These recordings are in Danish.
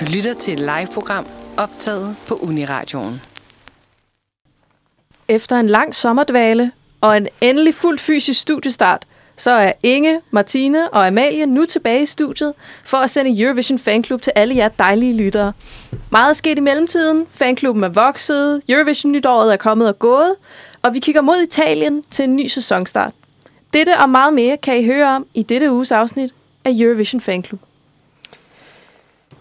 Du lytter til et live-program optaget på Uniradioen. Efter en lang sommerdvale og en endelig fuldt fysisk studiestart, så er Inge, Martine og Amalie nu tilbage i studiet for at sende Eurovision Fanclub til alle jer dejlige lyttere. Meget er sket i mellemtiden. Fanklubben er vokset, Eurovision nytåret er kommet og gået, og vi kigger mod Italien til en ny sæsonstart. Dette og meget mere kan I høre om i dette uges afsnit af Eurovision Fanklub.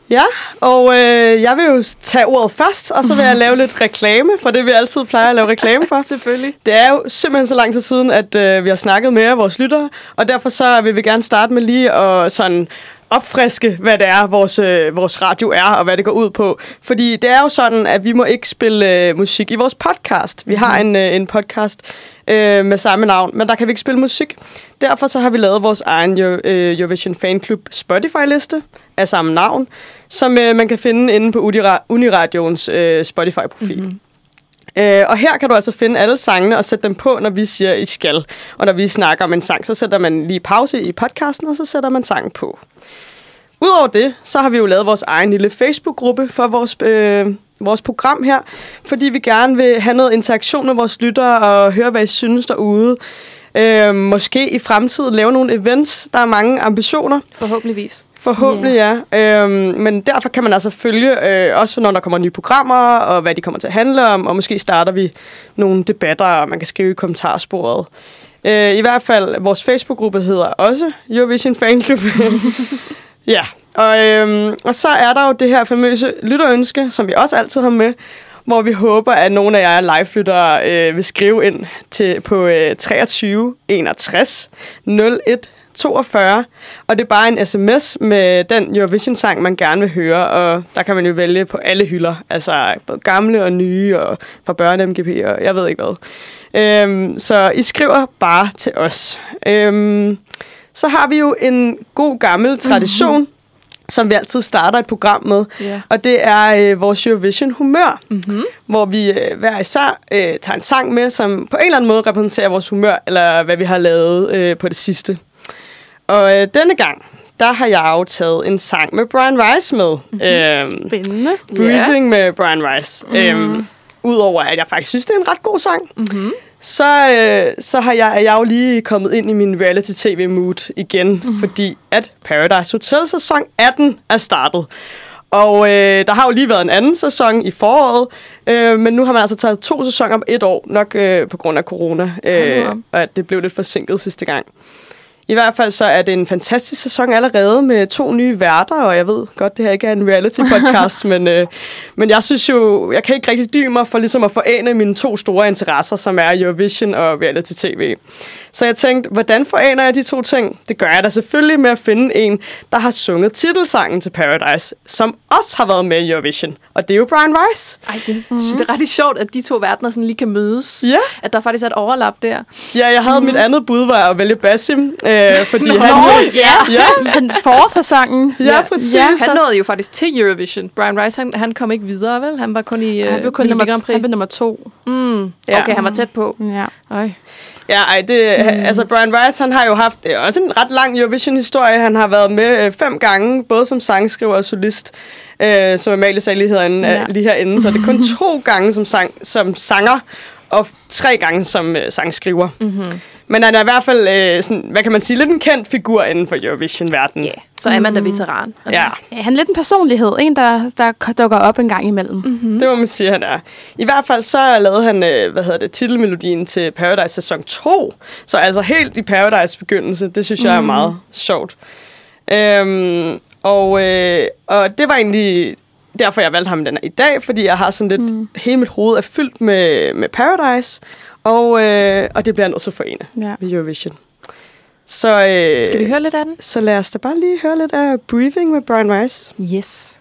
Ja, og øh, jeg vil jo tage ordet først, og så vil jeg lave lidt reklame, for det vi altid plejer at lave reklame for. Selvfølgelig. Det er jo simpelthen så lang tid siden, at øh, vi har snakket med vores lyttere, og derfor så vil vi gerne starte med lige at sådan opfriske, hvad det er, vores, øh, vores radio er, og hvad det går ud på. Fordi det er jo sådan, at vi må ikke spille øh, musik i vores podcast. Vi har en, øh, en podcast øh, med samme navn, men der kan vi ikke spille musik. Derfor så har vi lavet vores egen øh, Eurovision Fanclub Spotify-liste af samme navn, som øh, man kan finde inde på Unira- Uniradions øh, Spotify-profil. Mm-hmm. Øh, og her kan du altså finde alle sangene og sætte dem på, når vi siger, I skal. Og når vi snakker om en sang, så sætter man lige pause i podcasten, og så sætter man sangen på. Udover det, så har vi jo lavet vores egen lille Facebook-gruppe for vores, øh, vores program her, fordi vi gerne vil have noget interaktion med vores lyttere og høre, hvad I synes derude. Øh, måske i fremtiden lave nogle events. Der er mange ambitioner. Forhåbentligvis. Forhåbentlig, yeah. ja. Øhm, men derfor kan man altså følge, øh, også når der kommer nye programmer, og hvad de kommer til at handle om, og måske starter vi nogle debatter, og man kan skrive i kommentarsporet. Øh, I hvert fald, vores Facebook-gruppe hedder også Eurovision Fanclub. ja, og, øhm, og så er der jo det her famøse lytterønske, som vi også altid har med, hvor vi håber, at nogle af jer live-lyttere øh, vil skrive ind til på øh, 23 61 01 42, og det er bare en sms med den Eurovision-sang, man gerne vil høre, og der kan man jo vælge på alle hylder, altså både gamle og nye, og fra børne-MGP, og jeg ved ikke hvad. Øhm, så I skriver bare til os. Øhm, så har vi jo en god gammel tradition, mm-hmm som vi altid starter et program med. Ja. Og det er øh, vores Eurovision humør, Mm-hmm. hvor vi øh, hver især øh, tager en sang med, som på en eller anden måde repræsenterer vores humør, eller hvad vi har lavet øh, på det sidste. Og øh, denne gang, der har jeg jo taget en sang med Brian Rice med. Mm-hmm. Øhm, Spændende. Breathing med Brian Rice. Mm. Øhm, Udover at jeg faktisk synes, det er en ret god sang, Mm-hmm. så, øh, så har jeg, er jeg jo lige kommet ind i min reality-tv-mood igen, mm. fordi at Paradise Hotel sæson 18 er startet. Og øh, der har jo lige været en anden sæson i foråret, øh, men nu har man altså taget to sæsoner på et år, nok øh, på grund af corona, øh, og at det blev lidt forsinket sidste gang. I hvert fald så er det en fantastisk sæson allerede med to nye værter, og jeg ved godt, det her ikke er en reality-podcast, men, øh, men jeg synes jo, jeg kan ikke rigtig dybe mig for ligesom at forene mine to store interesser, som er Eurovision og reality-tv. Så jeg tænkte, hvordan forener jeg de to ting? Det gør jeg da selvfølgelig med at finde en, der har sunget titelsangen til Paradise, som også har været med i Eurovision, og det er jo Brian Rice. Ej, det, mm-hmm. det er rigtig sjovt, at de to verdener sådan lige kan mødes. Ja. At der faktisk er et overlap der. Ja, jeg havde mm. mit andet bud var at vælge Basim, øh, fordi Nå, han... ja. ja. Hans forårssæsonen. Ja, præcis. Ja, han nåede jo faktisk til Eurovision. Brian Rice, han, han kom ikke videre, vel? Han var kun i øh, Han blev kun nummer, Grand Prix. han blev nummer to. Mm. Ja. Okay, han var tæt på. Ja. Øj. Ja, ej, det, mm. altså Brian Rice, han har jo haft øh, også en ret lang Eurovision-historie. Han har været med øh, fem gange, både som sangskriver og solist, øh, som Amalie sagde lige herinde, Ja. ja. lige herinde. Så det er kun to gange som, sang, som sanger, og tre gange som øh, sangskriver. Mm-hmm. Men han er i hvert fald, øh, sådan, hvad kan man sige, lidt en kendt figur inden for Eurovision-verdenen. Yeah. Så er man da veteran. Altså. Ja, Ja, han er lidt en personlighed, en der, der dukker op en gang imellem. Mm-hmm. det må man sige, han er. I hvert fald så lavede han, øh, hvad hedder det, titelmelodien til Paradise sæson 2. Så altså helt i Paradise begyndelse. Det synes jeg er meget sjovt. Øhm, og, øh, og det var egentlig derfor, jeg valgte ham den her i dag, fordi jeg har sådan lidt, mm. hele mit hoved er fyldt med, med Paradise, og, øh, og det bliver nødt til at forene Ja. med Eurovision. Så, øh, Skal vi høre lidt af den? så lad os da bare lige høre lidt af Breathing med Brian Rice. Yes.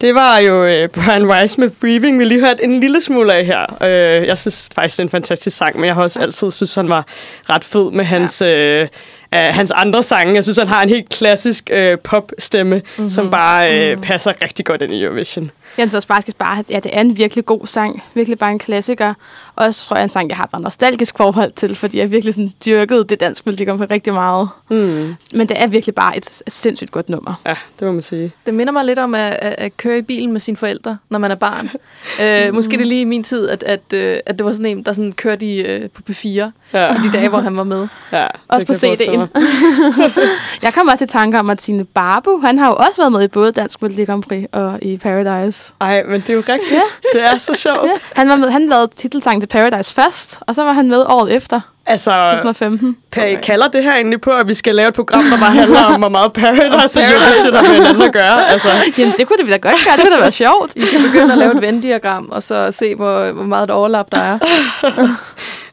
Det var jo øh, Brian Rice med Breathing, vi lige hørte en lille smule af her. Øh, jeg synes faktisk, det er en fantastisk sang, men jeg har også altid synes, han var ret fed med hans... Øh, af hans andre sange. Jeg synes, han har en helt klassisk øh, popstemme, mm-hmm. som bare øh, passer rigtig godt ind i Eurovision. Jeg synes faktisk bare, at ja, det er en virkelig god sang. Virkelig bare en klassiker. Og også tror jeg, en sang, jeg har et meget nostalgisk forhold til, fordi jeg virkelig sådan dyrkede det danske politik om rigtig meget. Mm. Men det er virkelig bare et sindssygt godt nummer. Ja, det må man sige. Det minder mig lidt om at, at, køre i bilen med sine forældre, når man er barn. øh, måske det er lige i min tid, at, at, øh, at det var sådan en, der sådan kørte i, øh, på P4 Ja, de dage, hvor han var med. ja, Også på det kan jeg kommer også i tanker om Martine Barbu. Han har jo også været med i både Dansk Melodi Grand Prix og i Paradise. Ej, men det er jo rigtigt. Ja. Det er så sjovt. Ja, han, var med, han lavede titelsangen til Paradise først, og så var han med året efter, Altså, 2015. Pa- kalder det her egentlig på, at vi skal lave et program, der bare handler om, hvor meget Paradise og Eurovision har med hinanden at gøre? Altså, Jamen, det kunne det vi da godt gøre. Det kunne da være sjovt. I kan begynde at lave et Venn-diagram, og så se, hvor, hvor meget et overlap der er.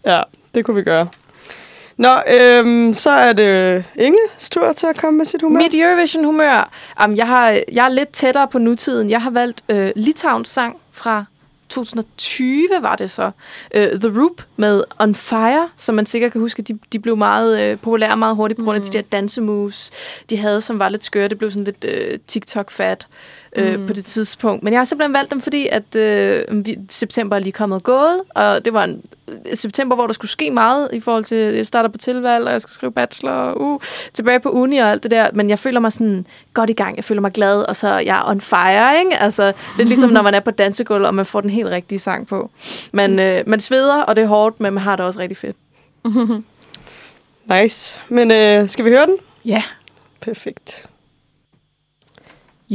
ja, det kunne vi gøre. Nå, øhm, så er det Ingles tur til at komme med sit humør. Mit Eurovision-humør. Um, jeg, har, jeg er lidt tættere på nutiden. Jeg har valgt øh, Litauens sang fra 2020 var det så. Uh, The Roop med On Fire, som man sikkert kan huske, de, de blev meget øh, populære meget hurtigt på grund af mm. de der dansemoves, de havde, som var lidt skøre. Det blev sådan lidt øh, TikTok-fat øh, mm. på det tidspunkt. Men jeg har simpelthen valgt dem, fordi at øh, vi, september er lige kommet og gået, og det var en øh, september, hvor der skulle ske meget i forhold til, jeg starter på tilvalg, og jeg skal skrive bachelor, og uh, tilbage på uni og alt det der. Men jeg føler mig sådan godt i gang, jeg føler mig glad, og så jeg er on fire, ikke? Altså, det er ligesom, når man er på dansegulv, og man får den helt rigtige sang på. Man, øh, man sveder, og det er hårdt, men man har det også rigtig fedt. Nice. Men øh, skal vi høre den? Ja. Perfekt.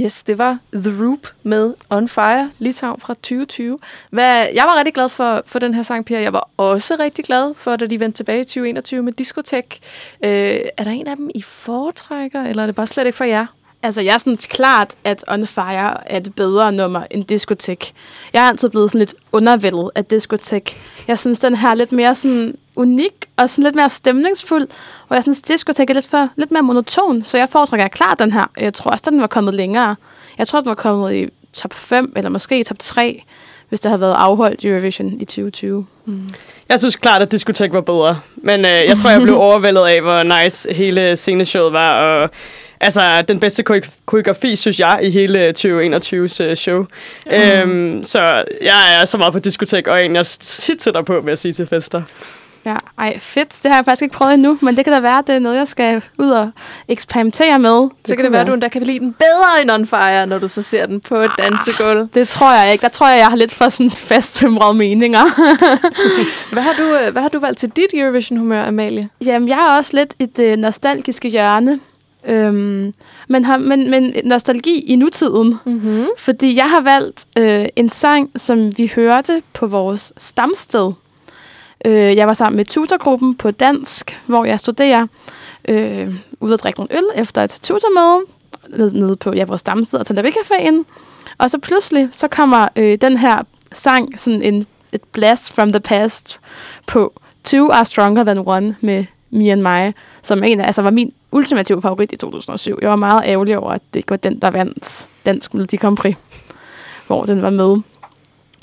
Yes, det var The Roop med On Fire, Litauen fra 2020. Hvad, jeg var rigtig glad for, for den her sang, Pia. Jeg var også rigtig glad for, da de vendte tilbage i 2021 med diskotek. Øh, er der en af dem, I foretrækker, eller er det bare slet ikke for jer? Altså, jeg synes klart, at On Fire er et bedre nummer end diskotek. Jeg er altid blevet sådan lidt undervældet af diskotek. Jeg synes, den her er lidt mere sådan unik og sådan lidt mere stemningsfuld. Og jeg synes, diskotek er lidt, for, lidt mere monoton, så jeg foretrækker klart den her. Jeg tror også, den var kommet længere. Jeg tror, den var kommet i top 5, eller måske i top 3, hvis der havde været afholdt Eurovision i 2020. Jeg synes klart, at diskotek var bedre. Men øh, jeg tror, jeg blev overvældet af, hvor nice hele sceneshowet var. Og, altså, den bedste koreografi- synes jeg, i hele 2021's øh, show. Mm. Øhm, så jeg er så meget på diskotek, og en, jeg tit sætter på, vil jeg sige, til fester. Ja, ej, fedt. Det har jeg faktisk ikke prøvet endnu, men det kan da være, at det er noget, jeg skal ud og eksperimentere med. Så kan det være, at du endda kan lide den bedre end On Fire, når du så ser den på et dansegulv. Det tror jeg ikke. Der tror jeg, jeg har lidt for sådan fasttømrede meninger. Hvad har du, øh, hvad har du valgt til dit Eurovision-humør, Amalie? Jamen, jeg er også lidt et øh, nostalgiske hjørne. Øhm, men, har, men, men nostalgi i nutiden. Mm-hmm. Fordi jeg har valgt øh, en sang, som vi hørte på vores stamsted. Øh, jeg var sammen med tutorgruppen på dansk, hvor jeg studerer. Øh, ude at drikke nogle øl efter et tutormøde nede, nede på ja, vores stamsted og Talavik-caféen. Og så pludselig, så kommer øh, den her sang, sådan en, et blast from the past på Two Are Stronger Than One med Me and My, som en altså var min ultimative favorit i 2007. Jeg var meget ærgerlig over, at det ikke var den, der vandt Dansk Melodi Grand Prix, hvor den var med.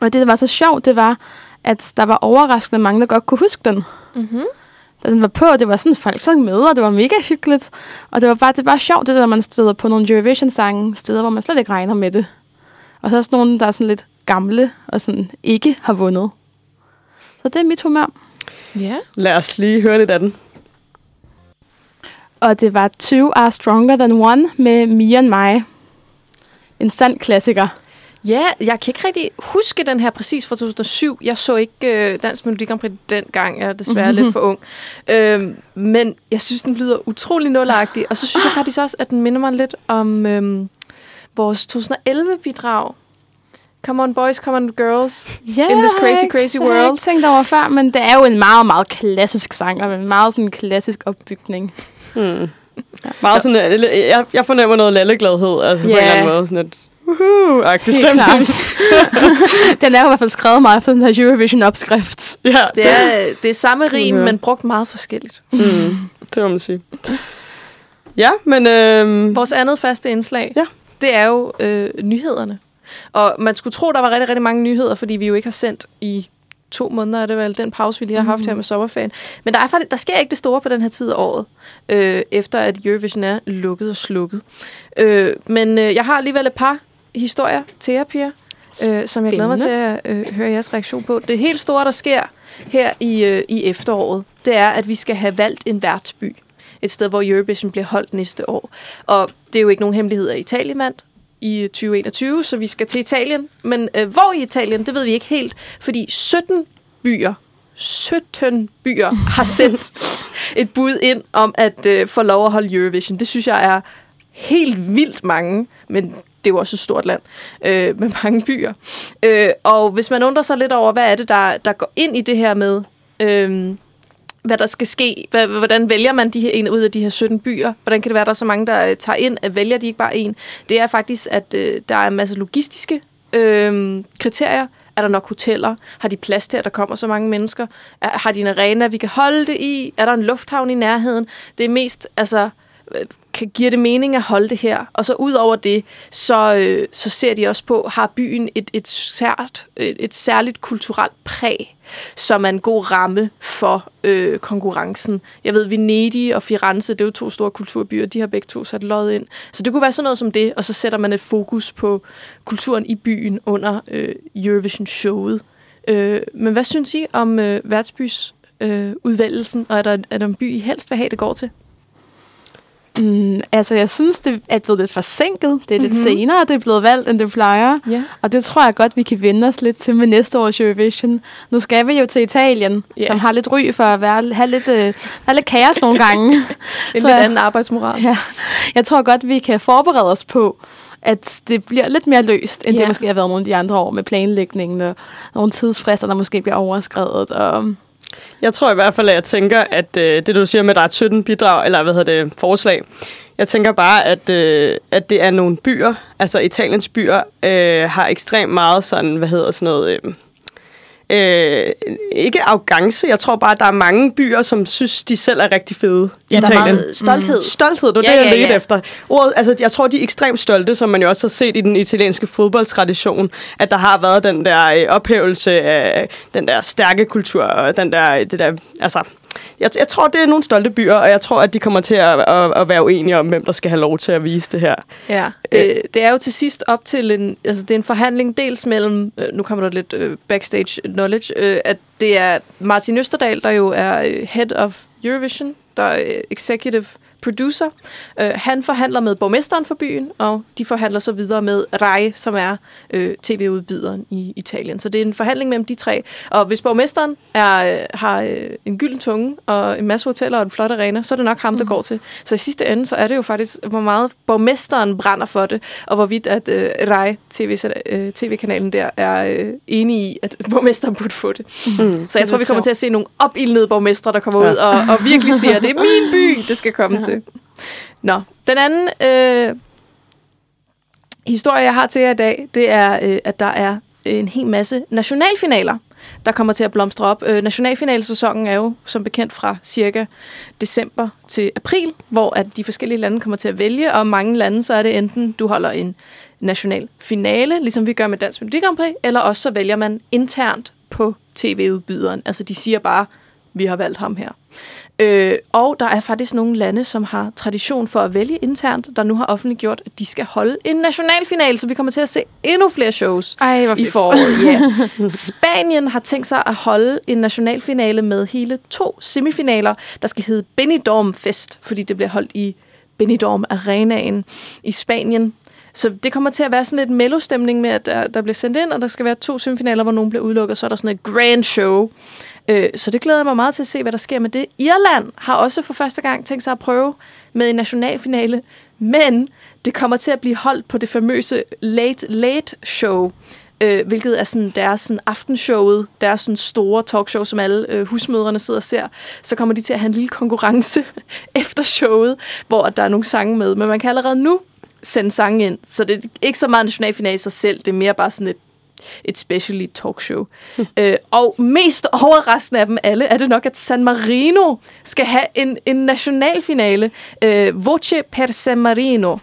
Og det, der var så sjovt, det var, at der var overraskende mange, der godt kunne huske den. Mm-hmm. Da den var på, det var sådan, folk sang med, og det var mega hyggeligt. Og det var bare, det var sjovt, det der, man støder på nogle Eurovision-sange, steder, hvor man slet ikke regner med det. Og så også nogle, der er sådan lidt gamle, og sådan ikke har vundet. Så det er mit humør. Ja. Lad os lige høre lidt af den. Og det var Two Are Stronger Than One med Me and My. En sand klassiker. Ja, jeg kan ikke rigtig huske den her præcis fra 2007. Jeg så ikke øh, Dansk Melodi Grand Prix dengang. Jeg er desværre lidt for ung. Øhm, men jeg synes, den lyder utrolig nulagtig. Og så synes jeg faktisk også, at den minder mig lidt om øhm, vores 2011-bidrag. Come on boys, come on girls. Ja, In this crazy, ikke- crazy det har jeg world. ikke tænkt over før, men det er jo en meget, meget klassisk sang, og en meget sådan klassisk opbygning. Hmm. Meget sådan, øh, jeg, jeg fornemmer noget lallegladhed, altså på en Ja. eller anden måde. Sådan et stemning. klart. den er jo i hvert fald skrevet meget efter den her Eurovision-opskrift. Ja, Det er, det er samme rim, Mhm. men brugt meget forskelligt. mm, det må man sige. Ja, men øhm, Vores andet faste indslag, Ja. det er jo øh, nyhederne. Og man skulle tro, der var rigtig, rigtig mange nyheder, fordi vi jo ikke har sendt i to måneder er det vel, den pause, vi lige har haft her med sommerferien. Men der, er faktisk, der sker ikke det store på den her tid af året, øh, efter at Eurovision er lukket og slukket. Øh, men øh, jeg har alligevel et par historier til jer, Pia, øh, som jeg glæder mig til at øh, høre jeres reaktion på. Det helt store, der sker her i, øh, i efteråret, det er, at vi skal have valgt en værtsby. Et sted, hvor Eurovision bliver holdt næste år. Og det er jo ikke nogen hemmelighed af Italien vandt i 2021, så vi skal til Italien. Men øh, hvor i Italien, det ved vi ikke helt, fordi 17 byer 17 byer har sendt et bud ind om at øh, få lov at holde Eurovision. Det synes jeg er helt vildt mange, men det er jo også et stort land øh, med mange byer. Øh, og hvis man undrer sig lidt over, hvad er det, der, der går ind i det her med, øh, hvad der skal ske, hvordan vælger man de her en ud af de her 17 byer? Hvordan kan det være, at der er så mange, der øh, tager ind, at vælger de ikke bare en? Det er faktisk, at øh, der er en masse logistiske øh, kriterier. Er der nok hoteller? Har de plads til, at der kommer så mange mennesker? Er, har de en arena, vi kan holde det i? Er der en lufthavn i nærheden? Det er mest, altså, øh, kan, giver det mening at holde det her? Og så ud over det, så, øh, så ser de også på, har byen et, et, sært, et, et særligt kulturelt præg, som er en god ramme for øh, konkurrencen. Jeg ved, Venedig og Firenze, det er jo to store kulturbyer, de har begge to sat lod ind. Så det kunne være sådan noget som det, og så sætter man et fokus på kulturen i byen under øh, Eurovision-showet. Øh, men hvad synes I om øh, værtsbys øh, udvælgelsen, og er der, er der en by, I helst vil have, det går til? Mm, altså, jeg synes, det er blevet lidt forsinket. Det er lidt Mhm. senere, det er blevet valgt, end det plejer. Ja. Og det tror jeg godt, vi kan vende os lidt til med næste års Eurovision. Nu skal vi jo til Italien, yeah. som har lidt ry for at være, have lidt, øh, have lidt kaos nogle gange. En Så lidt anden arbejdsmoral. ja. Jeg tror godt, vi kan forberede os på, at det bliver lidt mere løst, end Ja. det måske har været nogle af de andre år med planlægningen og nogle tidsfrister, der måske bliver overskrevet. Og, jeg tror i hvert fald, at jeg tænker, at øh, det du siger med, at der er 17 bidrag, eller hvad hedder det, forslag, jeg tænker bare, at, øh, at det er nogle byer, altså Italiens byer, øh, har ekstremt meget sådan, hvad hedder sådan noget, øh, øh, ikke arrogance, jeg tror bare, at der er mange byer, som synes, de selv er rigtig fede i Ja, der er Italien. meget stolthed. Stolthed, det var Ja, ja, det, jeg ja, ja. efter. Ordet, altså, jeg tror, de er ekstremt stolte, som man jo også har set i den italienske fodboldtradition, at der har været den der øh, ophævelse af den der stærke kultur, og den der, det der, altså, jeg, jeg tror, det er nogle stolte byer, og jeg tror, at de kommer til at, at, at være uenige om, hvem der skal have lov til at vise det her. Ja, det, det er jo til sidst op til en, altså det er en forhandling dels mellem, øh, nu kommer der lidt øh, backstage knowledge, øh, at det er Martin Østerdal, der jo er øh, head of Eurovision, der er øh, executive producer. Øh, han forhandler med borgmesteren for byen, og de forhandler så videre med RAI, som er øh, tv-udbyderen i Italien. Så det er en forhandling mellem de tre. Og hvis borgmesteren er, øh, har øh, en gylden tunge og en masse hoteller og en flot arena, så er det nok ham, der går til. Så i sidste ende, så er det jo faktisk, hvor meget borgmesteren brænder for det, og hvorvidt at øh, RAI, TV, øh, tv-kanalen der, er øh, enige i, at borgmesteren burde få det. Mm. Så jeg tror, vi kommer til at se nogle opildnede borgmestre, der kommer ja. ud og, og virkelig siger, at det er min by, det skal komme ja. til. Nå, den anden øh, historie, jeg har til jer i dag, det er, øh, at der er en hel masse nationalfinaler, der kommer til at blomstre op. Øh, nationalfinalsæsonen er jo som bekendt fra cirka december til april, hvor at de forskellige lande kommer til at vælge, og mange lande, så er det enten, du holder en national finale, ligesom vi gør med Dansk Melodi Grand Prix, eller også så vælger man internt på tv-udbyderen. Altså de siger bare, vi har valgt ham her. Øh, og der er faktisk nogle lande, som har tradition for at vælge internt, der nu har offentliggjort, at de skal holde en nationalfinale, så vi kommer til at se endnu flere shows ej, hvor i foråret. Ja. Spanien har tænkt sig at holde en nationalfinale med hele to semifinaler, der skal hedde Benidorm Fest, fordi det bliver holdt i Benidorm Arenaen i Spanien. Så det kommer til at være sådan lidt mellostemning med, at der, der bliver sendt ind, og der skal være to semifinaler, hvor nogen bliver udelukket, og så er der sådan et grand show. Øh, så det glæder jeg mig meget til at se, hvad der sker med det. Irland har også for første gang tænkt sig at prøve med en nationalfinale, men det kommer til at blive holdt på det famøse Late Late Show, øh, hvilket er sådan deres sådan aftenshowet, deres sådan store talkshow, som alle øh, husmødrene sidder og ser. Så kommer de til at have en lille konkurrence efter showet, hvor der er nogle sange med. Men man kan allerede nu sende sange ind, så det er ikke så meget nationalfinale i sig selv, det er mere bare sådan et et specially talkshow. Mm. Øh, og mest overraskende af dem alle er det nok, at San Marino skal have en, en nationalfinale. Øh, Voce per San Marino,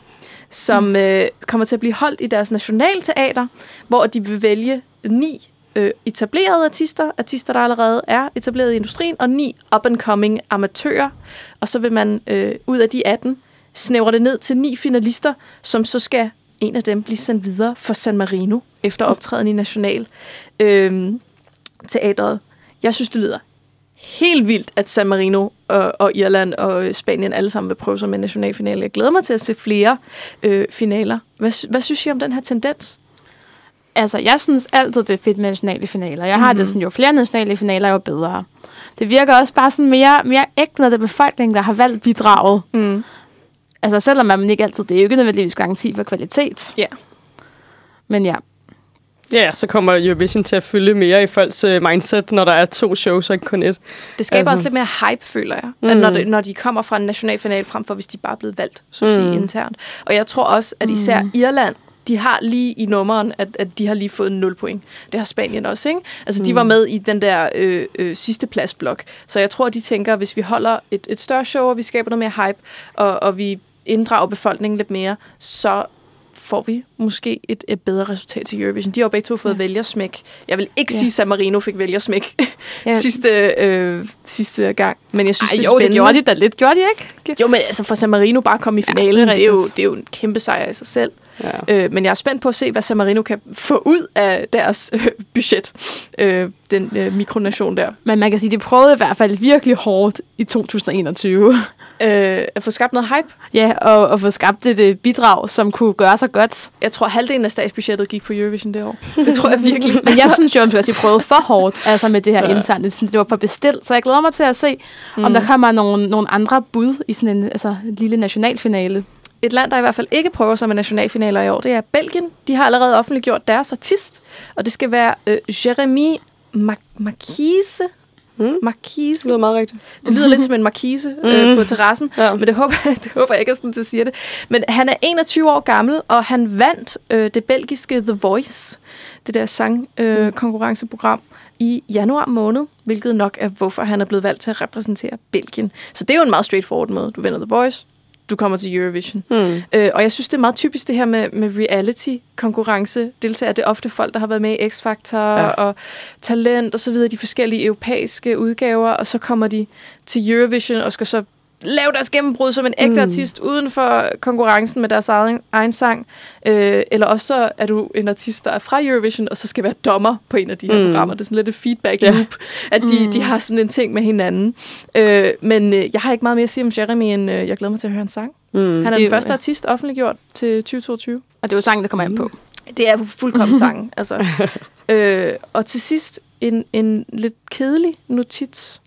som mm. øh, kommer til at blive holdt i deres nationalteater, hvor de vil vælge ni øh, etablerede artister, artister, der allerede er etableret i industrien, og ni up-and-coming amatører. Og så vil man øh, ud af de 18 snævre det ned til ni finalister, som så skal en af dem blive sendt videre for San Marino efter optræden i National øh, Teatret. Jeg synes, det lyder helt vildt, at San Marino og, og Irland og Spanien alle sammen vil prøve sig med nationalfinale. Jeg glæder mig til at se flere øh, finaler. Hvad, hvad synes I om den her tendens? Altså, jeg synes altid, det er fedt med nationale finaler. Jeg har mm. det sådan, jo flere nationale finaler, jo bedre. Det virker også bare sådan mere, mere ægte, når det er befolkningen, der har valgt bidraget. Mm. Altså, selvom man ikke altid, det er jo ikke nødvendigvis garanti for kvalitet. Ja. Men ja, Ja, så kommer Eurovision til at fylde mere i folks uh, mindset, når der er to shows og ikke kun et. Det skaber Altså. også lidt mere hype, føler jeg, mm. Mm. at når, det, når de kommer fra en nationalfinal, frem for hvis de bare er blevet valgt, så at sige, Mm. internt. Og jeg tror også, at især Irland, de har lige i nummeren, at, at de har lige fået 0 point. Det har Spanien også, ikke? Altså, de var med i den der øh, øh, sidste pladsblok. Så jeg tror, de tænker, hvis vi holder et, et større show, og vi skaber noget mere hype, og, og vi inddrager befolkningen lidt mere, så får vi måske et, et bedre resultat til Eurovision. De har jo begge to fået ja. vælgersmæk. Jeg vil ikke ja. Sige, at San Marino fik vælgersmæk Ja. sidste, øh, sidste gang, men jeg synes, Ej, det er jo, det spændende. gjorde de da lidt, gjorde de ikke? Jo, men altså for San Marino bare at komme i Ja, finalen, det ja, er det, er jo, det er jo en kæmpe sejr i sig selv. Ja. Øh, men jeg er spændt på at se, hvad San Marino kan få ud af deres øh, budget. Øh, den øh, mikronation der. Men man kan sige, de prøvede i hvert fald virkelig hårdt i 2021. Øh, at få skabt noget hype. ja, og, og få skabt et øh, bidrag, som kunne gøre sig godt. Jeg tror, halvdelen af statsbudgettet gik på Eurovision det år. Det tror jeg virkelig. Men jeg synes jo, at de prøvede for hårdt altså med det her Ja. Sådan, Det var for bestilt, så jeg glæder mig til at se, mm. om Mm. der kommer nogle, nogle andre bud i sådan en altså, lille nationalfinale. Et land, der i hvert fald ikke prøver sig med nationalfinaler i år, det er Belgien. De har allerede offentliggjort deres artist, og det skal være øh, Jeremy Mac- Marquise. Mm. Marquise. Det lyder meget rigtigt. Det lyder lidt som en markise øh, Mm. på terrassen, Ja. men det håber, det håber jeg ikke er sådan, til siger det. Men han er 21 år gammel, og han vandt øh, det belgiske The Voice, det der sangkonkurrenceprogram, øh, i januar måned, hvilket nok er, hvorfor han er blevet valgt til at repræsentere Belgien. Så det er jo en meget straightforward måde. Du vinder The Voice, du kommer til Eurovision. Mm. Øh, og jeg synes, det er meget typisk det her med, med reality-konkurrence. Deltager det er ofte folk, der har været med i X-Factor ja. Og Talent og så videre, de forskellige europæiske udgaver, og så kommer de til Eurovision og skal så lave deres gennembrud som en ægte mm. Mm. artist uden for konkurrencen med deres egen, egen sang. Øh, eller også så er du en artist, der er fra Eurovision, og så skal være dommer på en af de her mm. Mm. programmer. Det er sådan lidt et feedback Ja. loop, at de, Mm. de har sådan en ting med hinanden. Øh, men øh, jeg har ikke meget mere at sige om Jeremy, end øh, jeg glæder mig til at høre en sang. Mm. Han er den jo- første ja. artist offentliggjort til 2022. Og det er jo sangen, der kommer ind på. Det er fuldkommen sangen. altså. øh, og til sidst en, en lidt kedelig notits.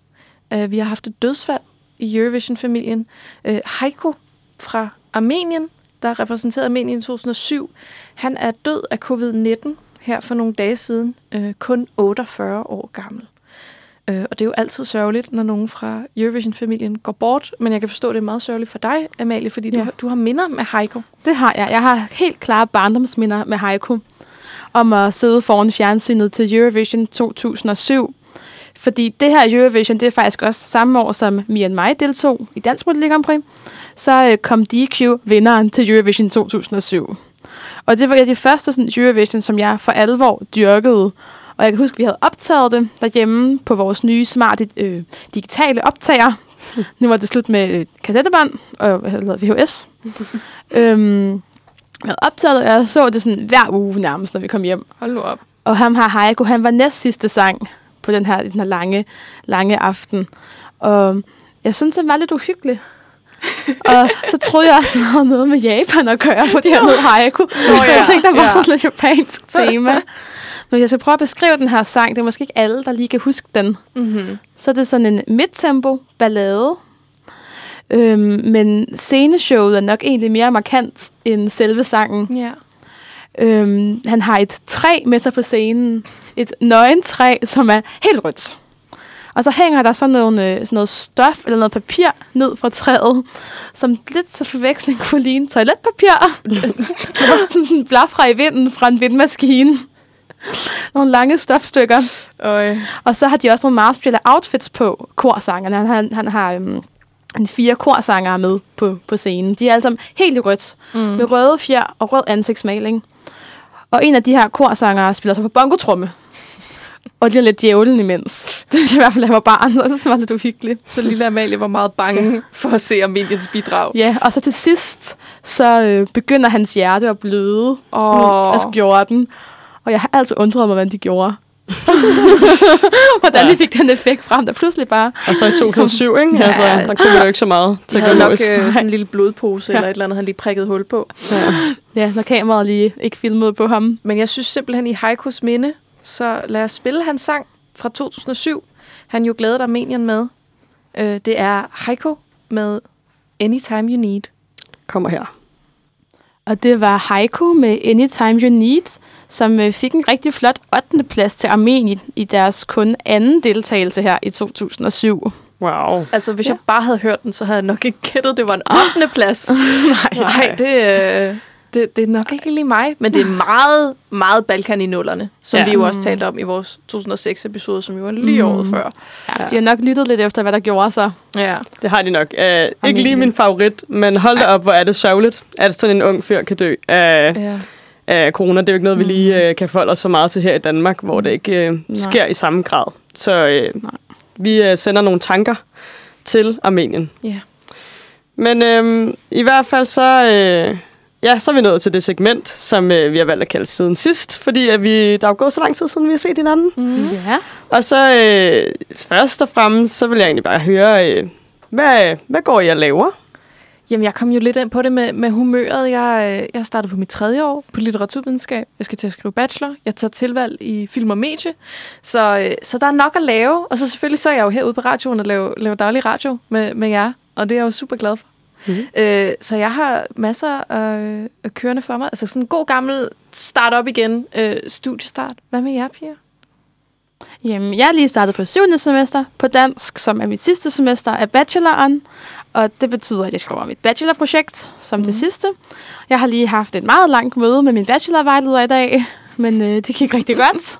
Uh, vi har haft et dødsfald i Eurovision-familien. Uh, Heiko fra Armenien, der repræsenterede Armenien i 2007, han er død af covid-19 her for nogle dage siden. Uh, kun 48 år gammel. Uh, og det er jo altid sørgeligt, når nogen fra Eurovision-familien går bort. Men jeg kan forstå, at det er meget sørgeligt for dig, Amalie, fordi. Ja. du, du har minder med Heiko. Det har jeg. Jeg har helt klare barndomsminder med Heiko om at sidde foran fjernsynet til Eurovision 2007. Fordi det her Eurovision, det er faktisk også samme år, som Mia og mig deltog i Dansk Melodi Grand Prix. Så øh, kom DQ vinderen til Eurovision 2007. Og det var de første sådan, Eurovision, som jeg for alvor dyrkede. Og jeg kan huske, at vi havde optaget det derhjemme på vores nye smarte øh, digitale optager. Nu var det slut med øh, kassettebånd og hvad hedder det, VHS. øhm, jeg havde optaget, og jeg så det sådan hver uge nærmest, når vi kom hjem. Hold nu op. Og ham her, Heiko, han var næst sidste sang på den her, den her lange, lange aften. Og jeg synes, det var lidt uhyggeligt. og så troede jeg også, havde noget med Japan at gøre, fordi han hed Heiko. Oh, ja. Jeg tænkte, der var Ja. sådan lidt japansk tema. Men jeg skal prøve at beskrive den her sang. Det er måske ikke alle, der lige kan huske den. Mm-hmm. Så er det sådan en midtempo ballade. Øhm, men sceneshowet er nok egentlig mere markant end selve sangen. Ja. Øhm, han har et træ med sig på scenen. Et nøgentræ, som er helt rødt. Og så hænger der sådan, nogle, øh, sådan noget stof eller noget papir ned fra træet, som lidt til forveksling kunne ligne toiletpapir, som sådan blafrer i vinden fra en vindmaskine. Nogle lange stofstykker. Og, Og så har de også nogle meget outfits på, korsangerne. Han, han, han har øhm, en fire korsangere med på, på scenen. De er alle sammen helt i rødt, mm. med røde fjer og rød ansigtsmaling. Og en af de her korsangere spiller så på bongotrumme. Og lige lidt djævlen imens. Det synes jeg i hvert fald, da jeg var barn, og så var det lidt uhyggeligt. Så lille Amalie var meget bange for at se Armeniens bidrag. Ja, og så til sidst, så øh, begynder hans hjerte at bløde ud af skjorten. Og jeg har altid undret mig, hvordan de gjorde. hvordan Ja. de fik den effekt frem, der pludselig bare... Og så i 2007, ikke? Ja. Altså, der kunne man jo ikke så meget De havde nok teknologisk. øh, sådan en lille blodpose Ja. eller et eller andet, han lige prikket hul på. Ja, når kameraet lige ikke filmede på ham. Men jeg synes simpelthen i Heikos minde, så lad os spille hans sang fra 2007. Han jo glædet Armenien med. Øh, det er Heiko med Anytime You Need. Kommer her. Og det var Haiku med Anytime You Need, som øh, fik en rigtig flot 8. plads til Armenien i deres kun anden deltagelse her i 2007. Wow. Altså, hvis Ja. jeg bare havde hørt den, så havde jeg nok ikke gættet, det var en 8. plads. Nej, Nej, det, øh, det, det er nok ikke lige mig, men det er meget, meget Balkan i nullerne, som Ja. vi jo også talte om i vores 2006-episode, som jo var lige Mm. året før. Ja, de har nok lyttet lidt efter, hvad der gjorde sig. Ja. Det har de nok. Uh, ikke lige min favorit, men hold da op, hvor er det sørgeligt, at sådan en ung fyr kan dø af, ja. af corona. Det er jo ikke noget, vi lige uh, kan forholde os så meget til her i Danmark, hvor det ikke uh, Nej. sker i samme grad. Så uh, Nej. vi uh, sender nogle tanker til Armenien. Ja. Men øhm, i hvert fald så, øh, ja, så er vi nået til det segment, som øh, vi har valgt at kalde siden sidst, fordi at vi, der er jo gået så lang tid siden, vi har set hinanden. Mm. Ja. Og så øh, først og fremmest, så vil jeg egentlig bare høre, øh, hvad, hvad går I og laver? Jamen, jeg kom jo lidt ind på det med, med humøret. Jeg, øh, jeg startede på mit tredje år på litteraturvidenskab. Jeg skal til at skrive bachelor. Jeg tager tilvalg i film og medie. Så, øh, så der er nok at lave. Og så selvfølgelig så er jeg jo herude på radioen og laver, laver daglig radio med, med jer. Og det er jeg jo super glad for. Mhm. Øh, så jeg har masser øh, af kørende for mig. Altså sådan en god gammel start op igen. Øh, studiestart. Hvad med jer, Pia? Jamen, jeg er lige startet på 7. semester på dansk, som er mit sidste semester af bacheloren. Og det betyder, at jeg skriver mit bachelorprojekt som mm. det sidste. Jeg har lige haft et meget langt møde med min bachelorvejleder i dag, men øh, det gik rigtig godt.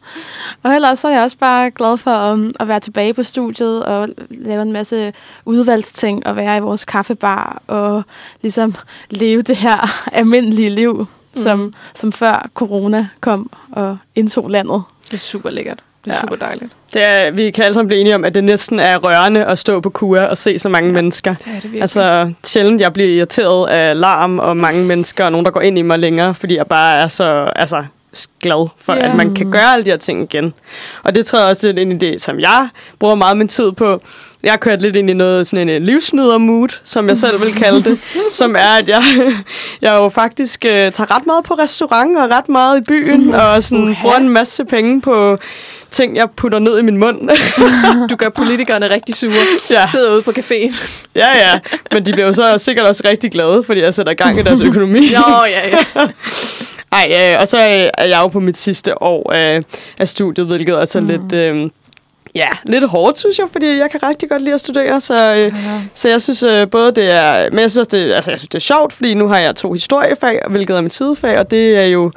Og ellers så er jeg også bare glad for um, at være tilbage på studiet og lave en masse udvalgsting og være i vores kaffebar og ligesom leve det her almindelige liv, mm. som, som før corona kom og indtog landet. Det er super lækkert. Det er Ja. super dejligt. Det er, vi kan alle sammen blive enige om, at det næsten er rørende at stå på kur og se så mange ja. mennesker. Det er det virkelig. Altså, sjældent jeg bliver irriteret af larm og mange mennesker, og nogen, der går ind i mig længere, fordi jeg bare er så altså, glad for, yeah. at man kan gøre alle de her ting igen. Og det træder også ind i det, som jeg bruger meget min tid på. Jeg har kørt lidt ind i noget sådan en livsnyder-mood, som jeg selv vil kalde det, som er, at jeg, jeg jo faktisk uh, tager ret meget på restaurant og ret meget i byen, og sådan Uha. bruger en masse penge på ting, jeg putter ned i min mund. Du gør politikerne rigtig sure. Ja. ja. Sidder ude på caféen. ja, ja. Men de bliver jo så sikkert også rigtig glade, fordi jeg sætter gang i deres økonomi. Nå, ja, ja. Ej, øh, og så øh, er jeg jo på mit sidste år af, af studiet, hvilket er så mm. lidt... Øh, Ja, lidt hårdt, synes jeg, fordi jeg kan rigtig godt lide at studere, så, øh, så jeg synes øh, både det er, men jeg synes også, det, altså, jeg synes, det er sjovt, fordi nu har jeg to historiefag, hvilket er mit sidefag, og det er jo,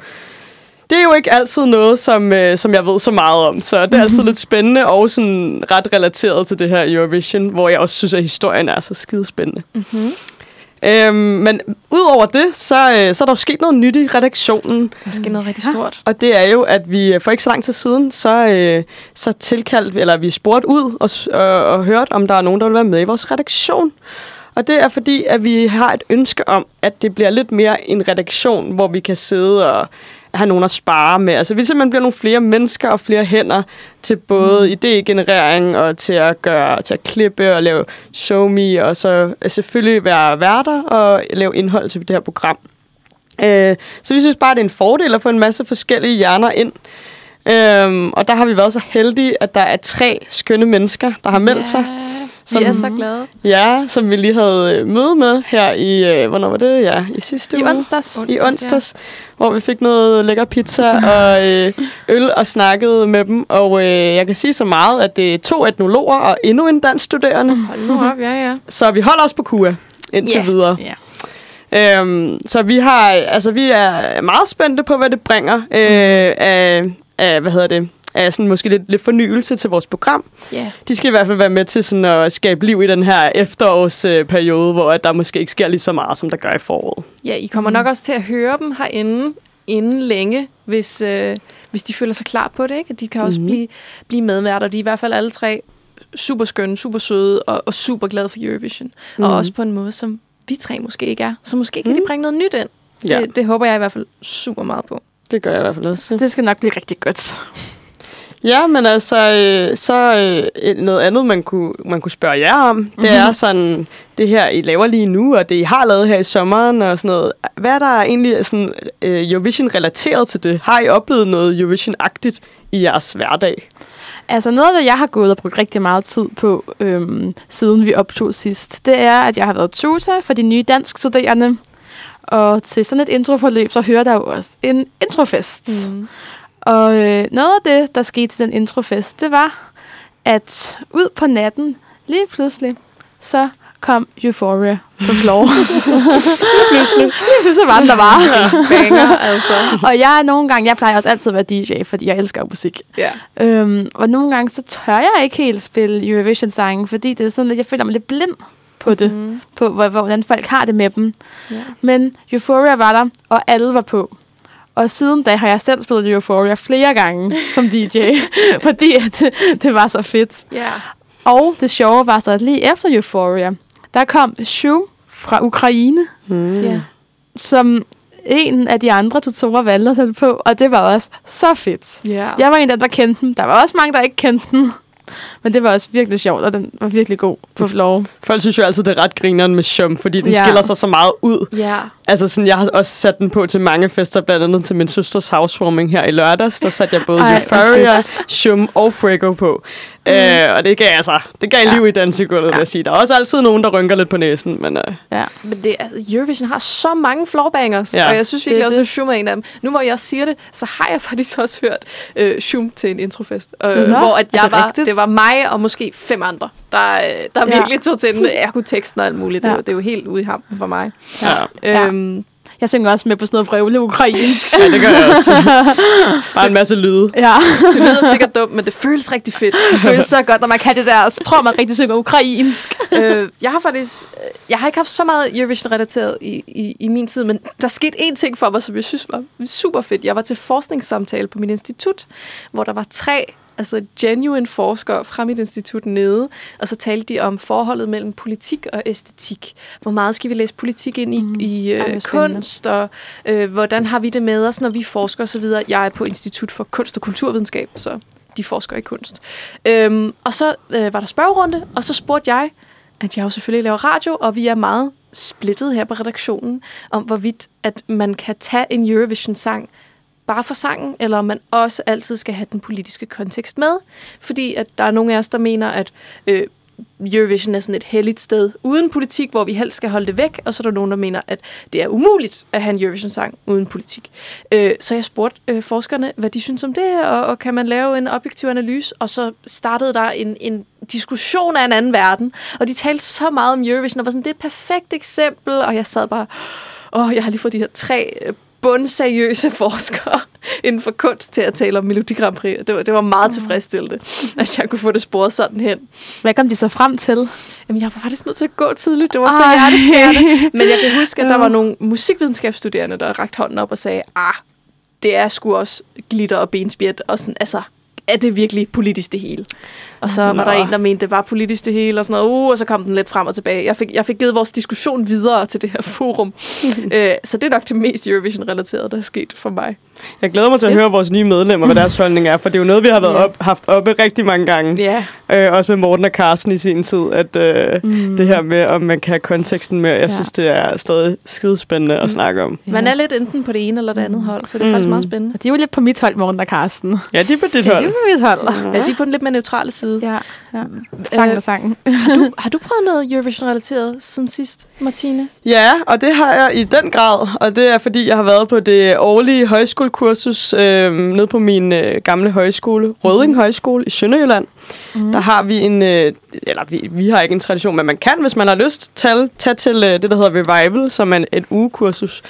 det er jo ikke altid noget, som, øh, som jeg ved så meget om, så det er altid lidt spændende og sådan ret relateret til det her Eurovision, hvor jeg også synes, at historien er så skidespændende. Mm-hmm. Øhm, men udover det, så, øh, så er der jo sket noget nyt i redaktionen. Der sker noget rigtig stort. Og det er jo, at vi for ikke så lang tid siden, så, øh, så tilkaldte eller vi spurgte ud og, og, og hørte, om der er nogen, der vil være med i vores redaktion. Og det er fordi, at vi har et ønske om, at det bliver lidt mere en redaktion, hvor vi kan sidde og have nogen at spare med. Altså, vi simpelthen bliver nogle flere mennesker og flere hænder til både mm. idégenerering og til at gøre, til at klippe og lave show me, og så øh, selvfølgelig være værter og lave indhold til det her program. Øh, så vi synes bare, det er en fordel at få en masse forskellige hjerner ind. Øhm, og der har vi været så heldige, at der er tre skønne mennesker, der har meldt sig. Som- er så glade. Ja, som vi lige havde øh, møde med her i, øh, hvornår var det? Ja, i sidste I uge. onsdags. Onsdags, I onsdags, hvor vi fik noget lækker pizza og øh, øl og snakkede med dem. Og øh, jeg kan sige så meget, at det er to etnologer og endnu en dansk studerende. Hold nu op, ja, ja. Så vi holder os på KUA indtil Ja. videre. Ja. Øhm, så vi har, altså vi er meget spændte på, hvad det bringer øh, af, af, hvad hedder det, af sådan måske lidt, lidt fornyelse til vores program. Ja. De skal i hvert fald være med til sådan at skabe liv i den her efterårsperiode, hvor at der måske ikke sker lige så meget, som der gør i foråret. Ja, I kommer nok også til at høre dem herinde inden længe, hvis, øh, hvis de føler sig klar på det. Ikke? De kan også Mhm. mm-hmm. blive, blive medværter. De er i hvert fald alle tre super skønne, super søde og, og super glade for Eurovision. Mm-hmm. Og Mhm. også på en måde, som vi tre måske ikke er. Så måske kan mm. Mhm. de bringe noget nyt ind. Ja. Det, det håber jeg i hvert fald super meget på. Det gør jeg i hvert fald også. Det skal nok blive rigtig godt. Ja, men altså, øh, så øh, noget andet, man kunne, man kunne spørge jer om, det Mhm. er sådan, det her, I laver lige nu, og det, I har lavet her i sommeren, og sådan noget. Hvad er der egentlig sådan, øh, Eurovision-relateret til det? Har I oplevet noget Eurovision-agtigt i jeres hverdag? Altså noget af det, jeg har gået og brugt rigtig meget tid på, øhm, siden vi optog sidst, det er, at jeg har været tutor for de nye danskstuderende. Og til sådan et introforløb, så hører der jo også en introfest. Mm. Og øh, noget af det, der skete til den introfest, det var, at ud på natten, lige pludselig, så kom Euphoria på floor. Pludselig. lige pludselig var den der var. Banger, altså. og jeg er nogle gange, jeg plejer også altid at være DJ, fordi jeg elsker musik. Ja. Øhm, og nogle gange, så tør jeg ikke helt spille Eurovision-sange, fordi det er sådan, at jeg føler mig lidt blind på det, Mm. på hvor- hvordan folk har det med dem. Ja. Men Euphoria var der, og alle var på. Og siden da har jeg selv spillet Euphoria flere gange som DJ, fordi at det, det var så fedt. Ja. Og det sjove var så, at lige efter Euphoria, der kom Shum fra Ukraine, Mm. Ja. som en af de andre tutorer valgte at sætte på, og det var også så fedt. Ja. Jeg var en af dem, der kendte den. Der var også mange, der ikke kendte den. Men det var også virkelig sjovt, og den var virkelig god på floor. Folk synes jo altid, det er ret grineren med Shum, fordi den ja. skiller sig så meget ud. Ja. Altså sådan, jeg har også sat den på til mange fester, blandt andet til min søsters housewarming her i lørdags. Der satte jeg både Ej, Euphoria, Shum og Fuego på. Mm. Øh, og det gav altså, det gav Ja. liv i dansegulvet, ja. vil jeg sige. Der er også altid nogen, der rynker lidt på næsen, men øh, Ja. Men det, altså, Eurovision har så mange floorbangers, ja, og jeg synes Det virkelig er også, det. at Schum er en af dem. Nu hvor jeg også siger det, så har jeg faktisk også hørt øh, Schum til en introfest, øh, Nå, hvor at jeg det var, rigtigt? det var mig og måske fem andre, der, øh, der Ja. virkelig tog til den. Jeg kunne teksten og alt muligt. Det, Ja. var, det er jo helt ude i hampen for mig. ja. Ja. Øhm, Jeg synger også med på sådan noget vrøvle ukrainsk. ja, det gør jeg også. Bare en masse lyde. ja, det lyder sikkert dumt, men det føles rigtig fedt. det føles så godt, når man kan det der. og Så tror man rigtig synger ukrainsk. øh, jeg har faktisk... øh, Jeg har ikke haft så meget Eurovision-relateret i, i, i min tid, men der skete én ting for mig, som jeg synes var super fedt. Jeg var til forskningssamtale på mit institut, hvor der var tre altså genuine forskere fra mit institut nede, og så talte de om forholdet mellem politik og æstetik. Hvor meget skal vi læse politik ind i, mm. i øh, kunst, og øh, hvordan har vi det med os, når vi forsker osv. Jeg er på Institut for Kunst og Kulturvidenskab, så de forsker i kunst. Øhm, og så øh, var der spørgerunde, og så spurgte jeg, at jeg jo selvfølgelig laver radio, og vi er meget splittet her på redaktionen, om hvorvidt, at man kan tage en Eurovision-sang bare for sangen, eller om man også altid skal have den politiske kontekst med. Fordi at der er nogle af os, der mener, at øh, Eurovision er sådan et helligt sted uden politik, hvor vi helst skal holde det væk, og så er der nogen, der mener, at det er umuligt at have en Eurovision-sang uden politik. Øh, så jeg spurgte øh, forskerne, hvad de synes om det, og, og kan man lave en objektiv analyse, og så startede der en, en diskussion af en anden verden, og de talte så meget om Eurovision, og var sådan, det er et perfekt eksempel, og jeg sad bare, åh, jeg har lige fået de her tre øh, bundseriøse forskere inden for kunst til at tale om Melodi Grand Prix. Det var, det var meget tilfredsstillende, at jeg kunne få det sporet sådan hen. Hvad kom de så frem til? Jamen, jeg var faktisk nødt til at gå tidligt. Det var så hjerteskærende. Men jeg kan huske, at der var nogle musikvidenskabsstuderende, der rakte hånden op og sagde, ah, det er sgu også glitter og benspjæt. Og sådan, altså, er det virkelig politisk det hele? Og så var Nå. der en, der mente, det var politisk det hele, og sådan noget, uh, og så kom den lidt frem og tilbage. Jeg fik, jeg fik givet vores diskussion videre til det her forum. øh, så det er nok det mest Eurovision-relaterede, der er sket for mig. Jeg glæder mig til at høre vores nye medlemmer, hvad deres holdning er, for det er jo noget, vi har været op, haft oppe rigtig mange gange. Ja, Øh, også med Morten og Carsten i sin tid, at øh, mm. det her med, om man kan have konteksten med, jeg Ja. ja. synes, det er stadig skidespændende at Mm. snakke om. man er lidt enten på det ene eller det andet hold, så det er Mm. faktisk meget spændende. Og de er jo lidt på mit hold, Morten og Karsten. Ja, de er på dit Ja, hold. de er på mit hold. Ja, de er på den lidt mere neutrale side. Ja, ja. Sangen Øh, og sangen. Har du, har du prøvet noget Eurovision-relateret siden sidst, Martine? Ja, og det har jeg i den grad, og det er fordi, jeg har været på det årlige højskolekursus øh, nede på min øh, gamle højskole, Røding Højskole i Sønderjylland. Mm. Der har vi en, øh, eller vi, vi har ikke en tradition, men man kan, hvis man har lyst, tage, tage til øh, det, der hedder Revival, som er en, et ugekursus.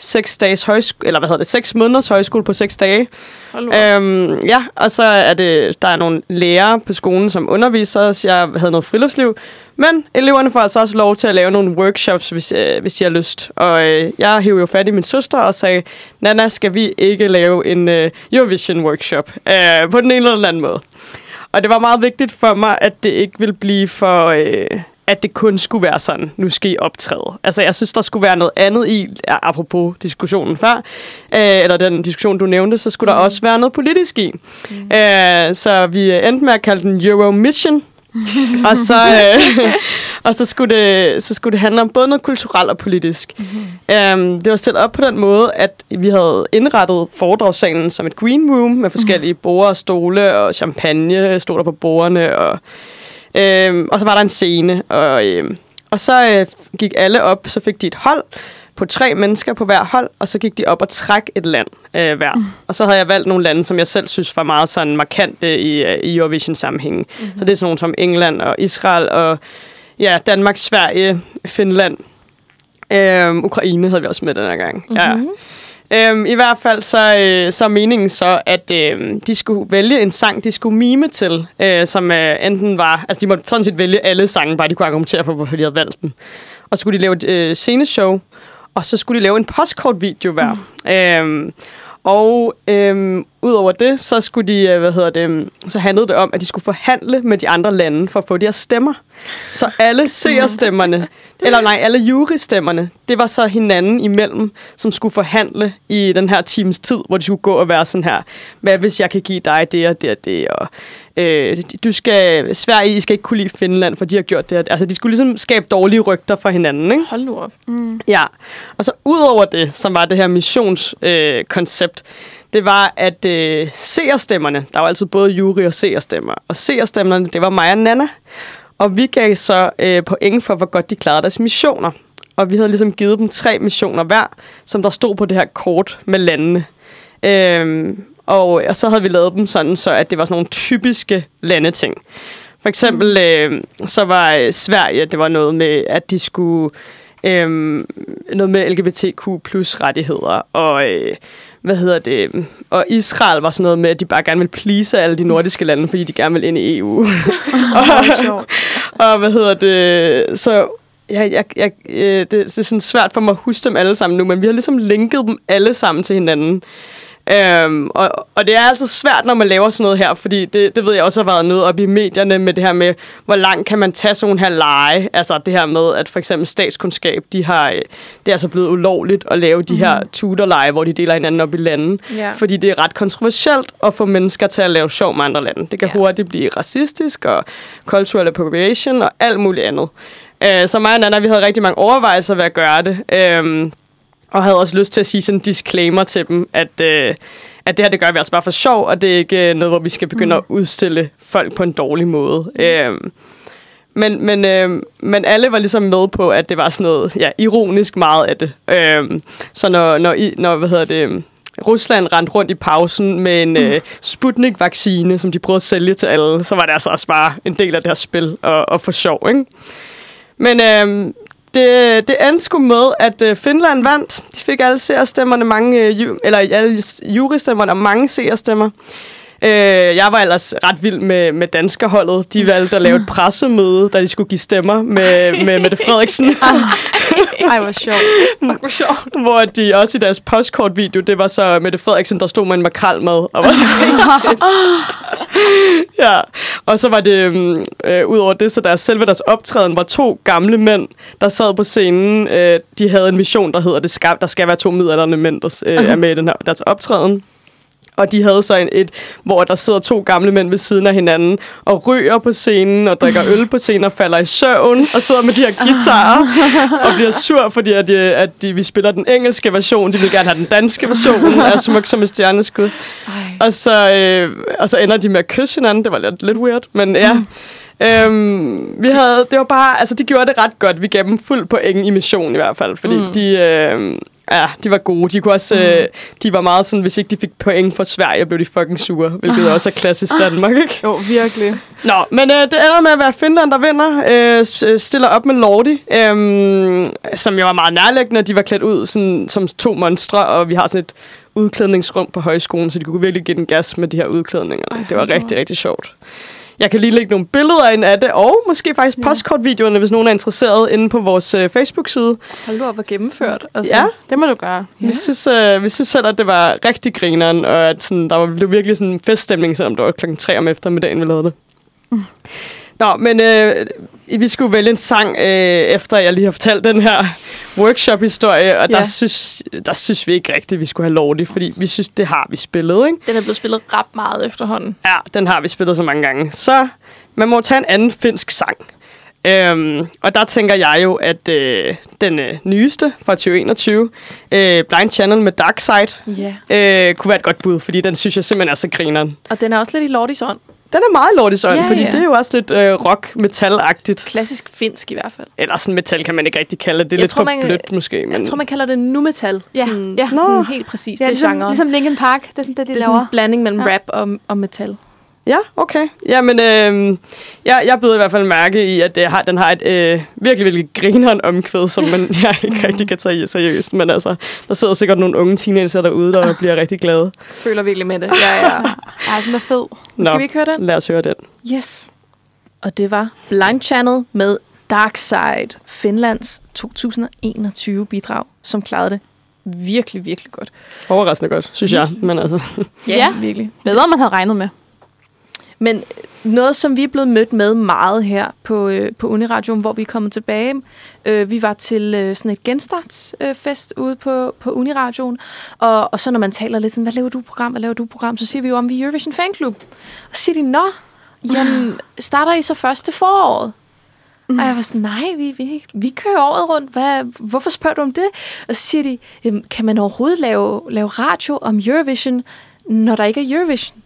Seks dages højskole, eller hvad hedder det, seks måneders højskole på seks dage. Øhm, ja, og så er det, der er nogle lærere på skolen, som underviser os. Jeg havde noget friluftsliv. Men eleverne får altså også lov til at lave nogle workshops, hvis, øh, hvis de har lyst. Og øh, jeg hævde jo fat i min søster og sagde, Nana, skal vi ikke lave en øh, Eurovision workshop øh, på den ene eller den anden måde? Og det var meget vigtigt for mig, at det ikke ville blive for... Øh, at det kun skulle være sådan, nu skal I optræde. Altså, jeg synes, der skulle være noget andet i, apropos diskussionen før, øh, eller den diskussion, du nævnte, så skulle mm. der også være noget politisk i. Mm. Øh, så vi endte med at kalde den Euromission, og så, øh, og så, skulle det, så skulle det handle om både noget kulturelt og politisk. Mm-hmm. Um, det var stillet op på den måde, at vi havde indrettet foredragssalen som et green room med forskellige mm. borde og stole og champagne stod der på bordene. Og, øhm, og så var der en scene. Og, øhm, og så øh, gik alle op, så fik de et hold på tre mennesker på hver hold, og så gik de op og træk et land øh, hver. Mm. Og så havde jeg valgt nogle lande, som jeg selv synes var meget sådan markante i, øh, i Eurovision-sammenhængen. Mm-hmm. Så det er sådan nogle som England og Israel og ja, Danmark, Sverige, Finland. Øhm, Ukraine havde vi også med den her gang. Mm-hmm. Ja. Øhm, I hvert fald så, øh, så er meningen så, at øh, de skulle vælge en sang, de skulle mime til, øh, som øh, enten var... Altså, de måtte sådan set vælge alle sange, bare de kunne argumentere for, hvorfor de havde valgt den. Og så skulle de lave et øh, sceneshow, og så skulle de lave en postkortvideo hver. Mm. Øhm, og øhm, udover det, så skulle de, øh, hvad hedder det, så handlede det om, at de skulle forhandle med de andre lande for at få de her stemmer. Så alle seerstemmerne, eller nej, alle jurystemmerne, det var så hinanden imellem, som skulle forhandle i den her times tid, hvor de skulle gå og være sådan her, hvad hvis jeg kan give dig det og det og det, og øh, du skal, Sverige, I skal ikke kunne lide Finland, for de har gjort det. Altså, de skulle ligesom skabe dårlige rygter for hinanden, ikke? Hold nu op. Mm. Ja, og så udover det, som var det her missionskoncept, øh, koncept, det var, at øh, seerstemmerne, der var altid både jury og seerstemmer, og seerstemmerne, det var mig og Nana. Og vi gav så øh, point for, hvor godt de klarede deres missioner. Og vi havde ligesom givet dem tre missioner hver, som der stod på det her kort med landene. Øhm, og, og så havde vi lavet dem sådan, så at det var sådan nogle typiske landeting. For eksempel øh, så var øh, Sverige, det var noget med, at de skulle... Øh, noget med LGBTQ plus rettigheder, og øh, hvad hedder det, og Israel var sådan noget med, at de bare gerne vil please alle de nordiske lande, fordi de gerne vil ind i EU. og, og hvad hedder det, så jeg, jeg, jeg, øh, det, det er sådan svært for mig at huske dem alle sammen nu, men vi har ligesom linket dem alle sammen til hinanden. Øhm, og, og det er altså svært, når man laver sådan noget her, fordi det, det ved jeg også har været noget op i medierne med det her med, hvor langt kan man tage sådan her lege. Altså det her med, at for eksempel statskundskab, de har, det er altså blevet ulovligt at lave de her Mhm. tutorlege, hvor de deler hinanden op i lande. Ja. Fordi det er ret kontroversielt at få mennesker til at lave sjov med andre lande. Det kan Ja. hurtigt blive racistisk og cultural appropriation og alt muligt andet. Øh, så mig og Nana, vi havde rigtig mange overvejelser ved at gøre det. Øhm, og havde også lyst til at sige sådan en disclaimer til dem, at, øh, at det her, det gør vi altså bare for sjov, og det er ikke øh, noget, hvor vi skal begynde mm. at udstille folk på en dårlig måde. Mm. Øhm, men, men, øh, men alle var ligesom med på, at det var sådan noget ja, ironisk meget af det. Øhm, så når, når, I, når hvad hedder det, Rusland rendte rundt i pausen med en øh, Sputnik-vaccine, som de prøvede at sælge til alle, så var det altså også bare en del af det her spil og, og for sjov, ikke? Men øh, det, det endte sgu med, at øh, Finland vandt. De fik alle seerstemmerne, mange, øh, ju, eller alle jurystemmerne og mange seerstemmer. Øh, jeg var ellers ret vild med, med danskerholdet. De valgte at lave et pressemøde, da de skulle give stemmer med, med Mette Frederiksen. Ej, hvor sjovt. Fuck, hvor sjovt. hvor de også i deres postkortvideo, det var så Mette Frederiksen, der stod med en makrel med. Og, var ja. og så var det, um, øh, ud over det, så deres, selve deres optræden var to gamle mænd, der sad på scenen. Øh, de havde en mission, der hedder, det skal, der skal være to midaldrende mænd, der øh, er med i den her, deres optræden. Og de havde så en, et, hvor der sidder to gamle mænd ved siden af hinanden og ryger på scenen og drikker øl på scenen og falder i søvn og sidder med de her guitarer og bliver sur, fordi at, de, at de, vi spiller den engelske version. De vil gerne have den danske version af Smuk som et stjerneskud. Og så, øh, og så ender de med at kysse hinanden. Det var lidt, lidt weird, men ja. Øhm, vi havde, det var bare, altså de gjorde det ret godt. Vi gav dem fuld point i mission i hvert fald, fordi mm. de, øh, Ja, de var gode. De, kunne også, mm. øh, de var meget sådan, hvis ikke de fik point for Sverige, blev de fucking sure, hvilket også er klassisk Danmark, ikke? Jo, virkelig. Nå, men øh, det ender med at være Finland, der vinder. Øh, øh, stiller op med Lordi, øh, som jo var meget nærliggende. De var klædt ud sådan, som to monstre, og vi har sådan et udklædningsrum på højskolen, så de kunne virkelig give den gas med de her udklædninger. Ej, det var rigtig, rigtig sjovt. Jeg kan lige lægge nogle billeder ind af det, og måske faktisk postkortvideoerne, hvis nogen er interesseret, inde på vores øh, Facebook-side. Hold du op, hvor gennemført. Altså, Ja, Det må du gøre. Ja. Vi, synes, øh, vi synes selv, at det var rigtig grineren, og at sådan, der var, blev virkelig sådan en feststemning, selvom det var klokken 3 om eftermiddagen, vi lavede det. Mm. Nå, men øh, vi skulle vælge en sang, øh, efter jeg lige har fortalt den her workshop-historie, og Ja. der, synes, der synes vi ikke rigtigt, at vi skulle have lov det, fordi vi synes, det har vi spillet, ikke? Den er blevet spillet ret meget efterhånden. Ja, den har vi spillet så mange gange. Så man må tage en anden finsk sang. Øhm, og der tænker jeg jo, at øh, den øh, nyeste fra 2021, øh, Blind Channel med Dark Side, Ja. øh, kunne være et godt bud, fordi den synes jeg simpelthen er så grineren. Og den er også lidt i Lordis ånd. Den er meget lort i søjlen, Ja, fordi ja. det er jo også lidt øh, rock-metal-agtigt. Klassisk finsk i hvert fald. Eller sådan metal kan man ikke rigtig kalde det. Det er Jeg lidt tror, for man- blødt måske. Men... Jeg tror, man kalder det nu metal. Ja, Sådan, ja. sådan Nå. helt præcis. Ja, det er ligesom, genre. ligesom Linkin Park. Det er sådan det, de det er sådan laver. en blanding mellem Ja. rap og, og metal. Ja, okay. Jamen, øh, jeg, jeg byder i hvert fald mærke i, at det har, den har et øh, virkelig, virkelig grineren omkvæd, som man jeg ikke rigtig kan tage seriøst. Men altså, der sidder sikkert nogle unge teenager derude, der bliver rigtig glade. Føler virkelig med det. Ja, ja. Ej, den er fed. Nå, Skal vi ikke høre den? lad os høre den. Yes. Og det var Blind Channel med Dark Side, Finlands 2021 bidrag, som klarede det virkelig, virkelig godt. Overraskende godt, synes jeg. Men altså, Ja. virkelig. Bedre, end man havde regnet med. Men noget, som vi er blevet mødt med meget her på, øh, på Uniradioen, hvor vi er kommet tilbage. Øh, vi var til øh, sådan et genstartsfest øh, ude på, på Uniradioen. Og, og så når man taler lidt sådan, hvad laver du program, hvad laver du program, så siger vi jo om, vi er Eurovision Fanclub. Og så siger de, nå, jamen, starter I så første foråret? Mm. Og jeg var sådan, nej, vi, vi, vi kører året rundt. Hvad, hvorfor spørger du om det? Og så siger de, kan man overhovedet lave, lave radio om Eurovision, når der ikke er Eurovision?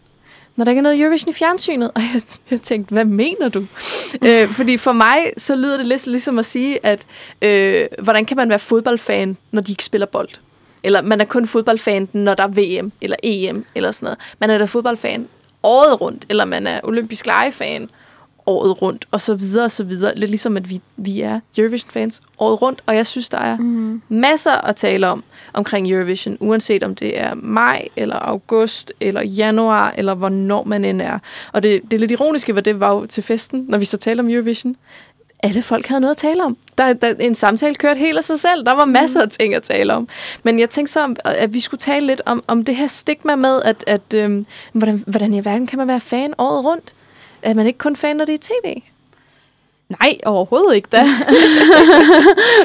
Når der ikke er noget Eurovision i fjernsynet? Og jeg, jeg tænkte, hvad mener du? øh, fordi for mig, så lyder det lidt ligesom at sige, at øh, hvordan kan man være fodboldfan, når de ikke spiller bold? Eller man er kun fodboldfan, når der er VM eller EM eller sådan noget. Man er da fodboldfan året rundt, eller man er olympisk legefan året rundt, og så videre og så videre. Lidt ligesom, at vi, vi er Eurovision-fans året rundt, og jeg synes, der er mm. masser at tale om omkring Eurovision, uanset om det er maj, eller august, eller januar, eller hvornår man end er. Og det, det er lidt ironiske, hvad det var jo til festen, når vi så talte om Eurovision. Alle folk havde noget at tale om. Der, der, en samtale kørte helt af sig selv. Der var masser af ting at tale om. Men jeg tænkte så, at vi skulle tale lidt om, om det her stigma med, at, at øhm, hvordan, hvordan i verden kan man være fan året rundt? Er man ikke kun fan, når det er tv? Nej, overhovedet ikke da.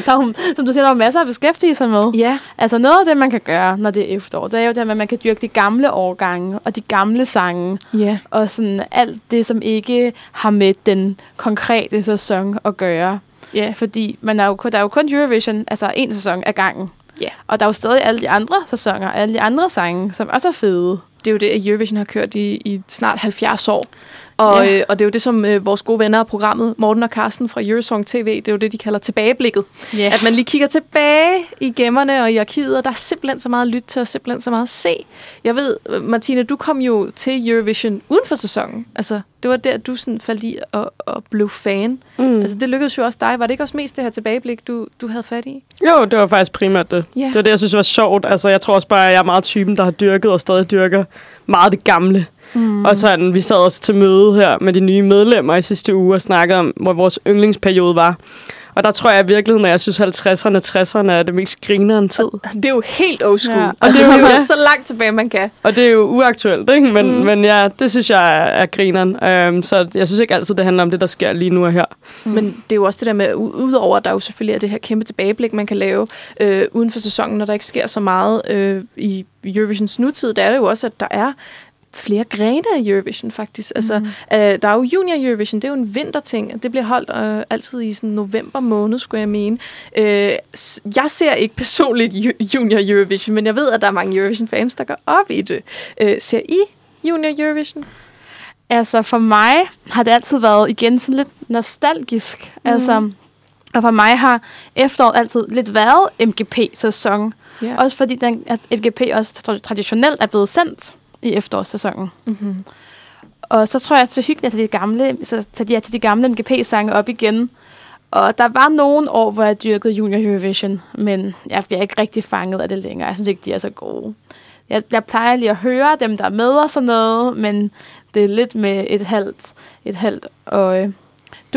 der er, som du siger, der er masser at beskæftige sig med. Ja. Altså noget af det, man kan gøre, når det er efterår, det er jo det, at man kan dyrke de gamle årgange og de gamle sange. Ja. Og sådan alt det, som ikke har med den konkrete sæson at gøre. Ja. Fordi man er jo, der er jo kun Eurovision, altså en sæson ad gangen. Ja. Og der er jo stadig alle de andre sæsoner, alle de andre sange, som også er fede. Det er jo det, at Eurovision har kørt i, i snart 70 år. Og, Ja. øh, og det er jo det, som øh, vores gode venner af programmet, Morten og Carsten fra Eurosong TV, det er jo det, de kalder tilbageblikket. Yeah. At man lige kigger tilbage i gemmerne og i arkivet, og der er simpelthen så meget at lytte til, og simpelthen så meget at se. Jeg ved, øh, Martina, du kom jo til Eurovision uden for sæsonen. Altså, det var der, du sådan faldt i og, og blev fan. Mm. Altså, det lykkedes jo også dig. Var det ikke også mest det her tilbageblik, du, du havde fat i? Jo, det var faktisk primært det. Ja. Det var det, jeg synes var sjovt. Altså, jeg tror også bare, at jeg er meget typen, der har dyrket og stadig dyrker meget det gamle. Mm. Og sådan, vi sad også til møde her med de nye medlemmer i sidste uge og snakkede om, hvor vores yndlingsperiode var. Og der tror jeg i virkeligheden, at jeg synes, 50'erne, 60'erne er det mest grinerende tid. Det er jo helt old school. Ja. Og Altså, det er jo- ja. så langt tilbage, man kan. Og det er jo uaktuelt, ikke? Men, Mm. men ja, det synes jeg er, er grineren. Um, så jeg synes ikke altid, det handler om det, der sker lige nu og her. Mm. Men det er jo også det der med, udover at der jo selvfølgelig er det her kæmpe tilbageblik, man kan lave øh, uden for sæsonen, når der ikke sker så meget øh, i Eurovisions nutid, der er det jo også, at der er flere grene af Eurovision faktisk. Altså, Mm. øh, der er jo Junior Eurovision, det er jo en vinterting, det bliver holdt øh, altid i sådan november måned, skulle jeg mene. Øh, jeg ser ikke personligt Ju- Junior Eurovision, men jeg ved, at der er mange Eurovision-fans, der går op i det. Øh, ser I Junior Eurovision? Altså for mig har det altid været igen sådan lidt nostalgisk. Mm. Altså, og for mig har efteråret altid lidt været MGP-sæson. Ja. Også fordi den, at MGP også tra- traditionelt er blevet sendt i efterårssæsonen. Mm-hmm. Og så tror jeg, at er hyggeligt at de gamle, så tage de, tage de gamle MGP-sange op igen. Og der var nogle år, hvor jeg dyrkede Junior Eurovision, men jeg bliver ikke rigtig fanget af det længere. Jeg synes ikke, de er så gode. Jeg, jeg plejer lige at høre dem, der er med og sådan noget, men det er lidt med et halvt, et halvt øje.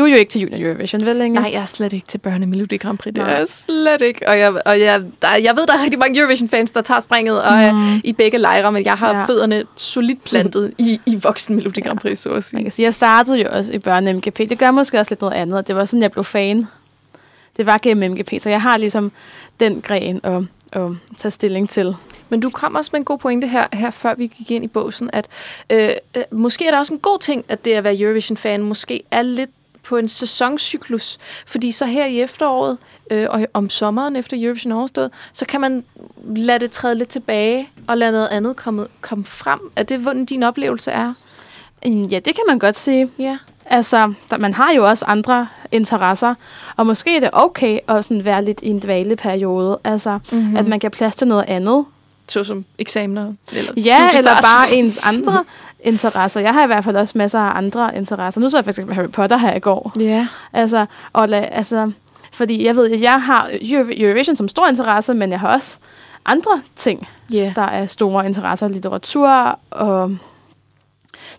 Du er jo ikke til Junior Eurovision, vel, Inge? Nej, jeg er slet ikke til børne Melodi Grand Prix. Det er Nej. jeg slet ikke. Og, jeg, og jeg, der, jeg ved, der er rigtig mange Eurovision-fans, der tager springet og Mm. i begge lejre, men jeg har Ja. ja. fødderne solidt plantet i, i voksen Melodi Grand Prix, så at Man sige. kan sige, jeg startede jo også i børne MGP. Det gør måske også lidt noget andet. og Det var sådan, jeg blev fan. Det var gennem MGP, så jeg har ligesom den gren at, at tage stilling til. Men du kom også med en god pointe her, her før vi gik ind i båsen, at øh, øh, måske er der også en god ting, at det at være Eurovision-fan måske er lidt på en sæsoncyklus. Fordi så her i efteråret, øh, og om sommeren efter Eurovision er overstået, så kan man lade det træde lidt tilbage, og lade noget andet komme, komme frem. Er det, hvordan din oplevelse er? Mm, Ja, det kan man godt sige. Ja. Altså, der, man har jo også andre interesser, og måske er det okay at sådan være lidt i en dvaleperiode. Altså, Mm-hmm. mm. at man kan plads til noget andet. Såsom eksamener? Eller Ja, eller bare ens andre interesser. Jeg har i hvert fald også masser af andre interesser. Nu så jeg faktisk Harry Potter her i går. Ja. Altså, og la, altså, fordi jeg ved, at jeg har Euro- Eurovision som stor interesse, men jeg har også andre ting, Ja. der er store interesser. Litteratur og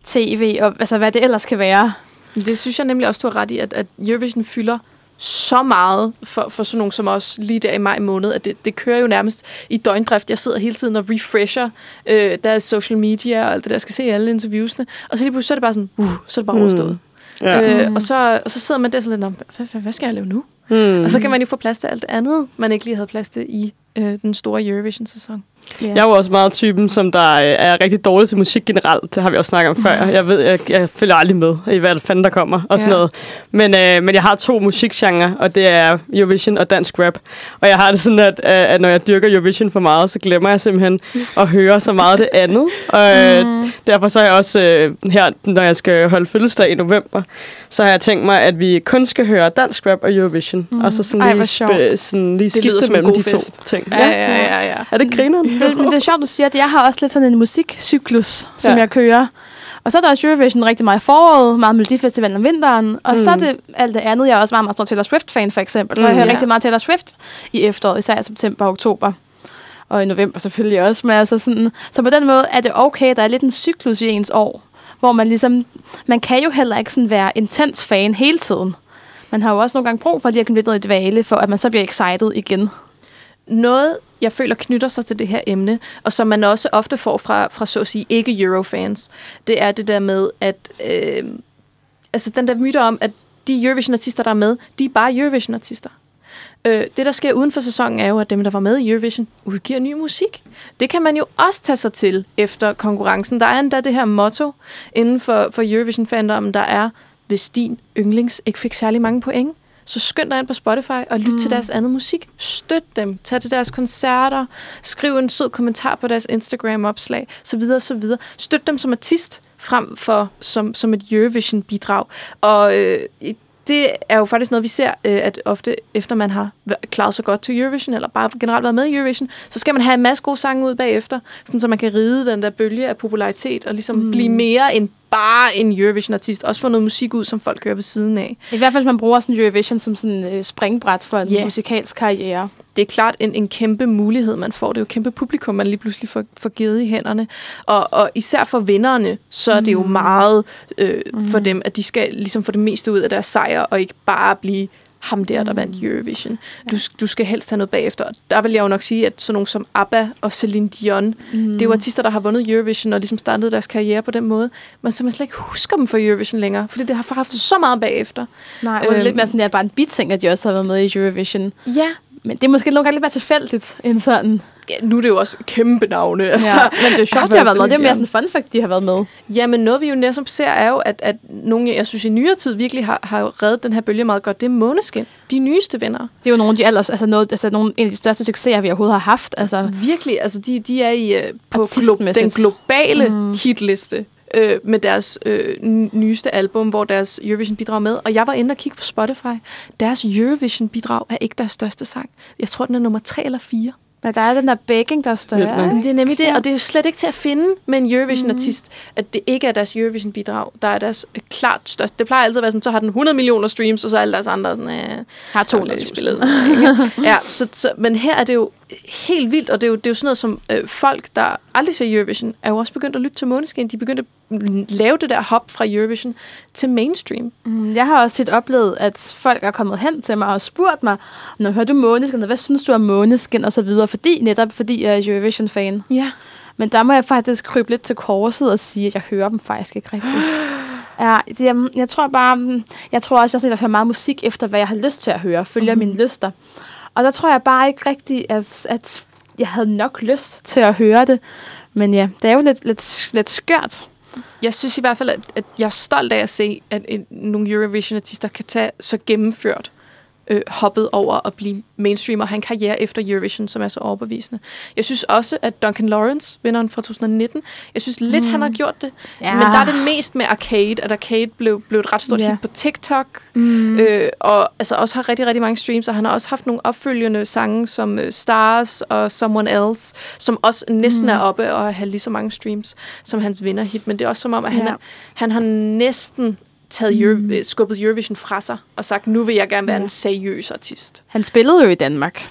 tv, og altså, hvad det ellers kan være. Det synes jeg nemlig også, du har ret i, at, at Eurovision fylder så meget for, for sådan nogen som os lige der i maj måned, at det, det kører jo nærmest i døgndrift. Jeg sidder hele tiden og refresher øh, deres social media og alt det der, jeg skal se alle interviewsene. Og så lige pludselig så er det bare sådan, uh, så er det bare Mm. overstået. Ja. Øh, og, så, og så sidder man der sådan lidt, "Nå, hvad, hvad, hvad skal jeg lave nu? Mm. Og så kan man jo få plads til alt det andet, man ikke lige havde plads til i øh, den store Eurovision-sæson. Ja. Jeg er jo også meget typen, som der øh, er rigtig dårlig til musik generelt. Det har vi også snakket om før. Jeg ved, jeg, jeg følger aldrig med i hvad fanden der kommer og sådan Ja. noget. Men, øh, men jeg har to musikgenre, og det er Eurovision og dansk rap. Og jeg har det sådan, at, øh, at når jeg dyrker Eurovision for meget, så glemmer jeg simpelthen at høre så meget det andet. Og øh, Mm. derfor så er jeg også øh, her, når jeg skal holde fødselsdag i november, så har jeg tænkt mig, at vi kun skal høre dansk rap og Eurovision. Mm. Og så sådan Ej, lige, sp- sådan lige Det skifte mellem de fest. to ting. Ja, ja, ja, ja. Er det grineren? Men, men det er sjovt, du siger, at jeg har også lidt sådan en musikcyklus, som Ja. jeg kører. Og så er der også Eurovision rigtig meget i foråret, meget Melodifestivalen om vinteren. Og mm. så er Mm. det alt det andet. Jeg er også meget, meget stor Taylor Swift-fan, for eksempel. Så jeg Mm. hører Ja. rigtig meget Taylor Swift i efteråret, især i september og oktober. Og i november selvfølgelig også. Men altså sådan, så på den måde er det okay, der er lidt en cyklus i ens år. Hvor man ligesom, man kan jo heller ikke sådan være intens fan hele tiden. Man har jo også nogle gange brug for lige at komme lidt ned i dvale, for at man så bliver excited igen. Noget, jeg føler knytter sig til det her emne, og som man også ofte får fra, fra så at sige ikke-Eurofans, det er det der med, at øh, altså den der myte om, at de Eurovision-artister, der er med, de er bare Eurovision-artister. Øh, det, der sker uden for sæsonen, er jo, at dem, der var med i Eurovision, udgiver ny musik. Det kan man jo også tage sig til efter konkurrencen. Der er endda det her motto inden for, for Eurovision-fandommen, der er, hvis din yndlings ikke fik særlig mange point, så skynd dig ind på Spotify og lyt mm. til deres andet musik. Støt dem. Tag til deres koncerter. Skriv en sød kommentar på deres Instagram-opslag, så videre, så videre. Støt dem som artist frem for som, som et Eurovision-bidrag. Og øh, det er jo faktisk noget, vi ser, øh, at ofte efter man har klaret sig godt til Eurovision, eller bare generelt været med i Eurovision, så skal man have en masse gode sange ud bagefter, sådan så man kan ride den der bølge af popularitet, og ligesom mm. blive mere end bare en Eurovision-artist. Også få noget musik ud, som folk hører ved siden af. I hvert fald, hvis man bruger sådan Eurovision som sådan øh, springbræt for en yeah. musikalsk karriere. det er klart en, en kæmpe mulighed, man får. Det er jo et kæmpe publikum, man lige pludselig får, får givet i hænderne. Og, og især for vinderne, så er det jo meget øh, for dem, at de skal ligesom få det meste ud af deres sejr, og ikke bare blive ham der, der vandt Eurovision. Du, du skal helst have noget bagefter. Og der vil jeg jo nok sige, at sådan nogle som ABBA og Celine Dion, mm. det er jo artister, der har vundet Eurovision og ligesom startet deres karriere på den måde, men så man slet ikke husker dem for Eurovision længere, fordi det har haft så meget bagefter. Nej, det er Øhm. lidt mere sådan, det er bare en biting, at de også har været med i Eurovision. Ja, Men det er måske nogle gange lidt mere tilfældigt end sådan. Ja nu er det jo også kæmpe navne. Altså, Ja, men det er jo sjovt, de har været med. Det er mere sådan en fun fact, de har været med. Ja, men noget vi jo næsten ser er jo, at, at nogle, jeg synes i nyere tid virkelig har, har reddet den her bølge meget godt. Det er Måneskin. De nyeste venner. Det er jo nogle af de allers, altså noget, altså nogle, en af de største succeser, vi overhovedet har haft. Altså, Virkelig, altså de, de er i, øh, på glo- den globale Mm. hitliste øh, med deres øh, nyeste album, hvor deres Eurovision-bidrag med. Og jeg var inde og kigge på Spotify. Deres Eurovision-bidrag er ikke deres største sang. Jeg tror, den er nummer tre eller fire. Men der er den der baking, der er større. Ikke? Men det er nemlig det, Ja. og det er jo slet ikke til at finde med en Eurovision-artist, at det ikke er deres Eurovision-bidrag, der er deres øh, klart største. Det plejer altid at være sådan, så har den 100 millioner streams, og så er alle deres andre sådan, øh, Har to lidt spillet. sådan, ja, så, så, men her er det jo helt vildt, og det er jo, det er jo sådan noget som øh, folk, der aldrig ser Eurovision, er jo også begyndt at lytte til Måneskin. De er begyndt at mm, lave det der hop fra Eurovision til mainstream. Mm, Jeg har også tit oplevet, at folk er kommet hen til mig og spurgt mig, når hører du Måneskin, hvad synes du om Måneskin, og så videre, fordi, netop fordi jeg er Eurovision-fan. Ja. Men der må jeg faktisk krybe lidt til korset og sige, at jeg hører dem faktisk ikke rigtigt. Ja, jeg, jeg tror bare, mm, jeg tror også, jeg at hører meget musik efter, hvad jeg har lyst til at høre, følger mm. mine lyster. Og der tror jeg bare ikke rigtigt, at, at jeg havde nok lyst til at høre det. Men ja, det er jo lidt, lidt, lidt skørt. Jeg synes i hvert fald, at, at jeg er stolt af at se, at en, nogle Eurovision-artister kan tage så gennemført øh, hoppet over at blive mainstream og have en karriere efter Eurovision, som er så overbevisende. Jeg synes også, at Duncan Lawrence, vinderen fra 2019, jeg synes lidt, mm. han har gjort det. Ja. Men der er det mest med Arcade, at Arcade blev, blev et ret stort Ja. hit på TikTok, Mm. øh, og altså også har rigtig, rigtig mange streams, og han har også haft nogle opfølgende sange som øh, Stars og Someone Else, som også næsten mm. er oppe og har lige så mange streams som hans vinderhit, men det er også som om, at han, Ja. er, han har næsten taget Euro, mm. skubbet Eurovision fra sig og sagt, nu vil jeg gerne være Ja. en seriøs artist. Han spillede jo i Danmark.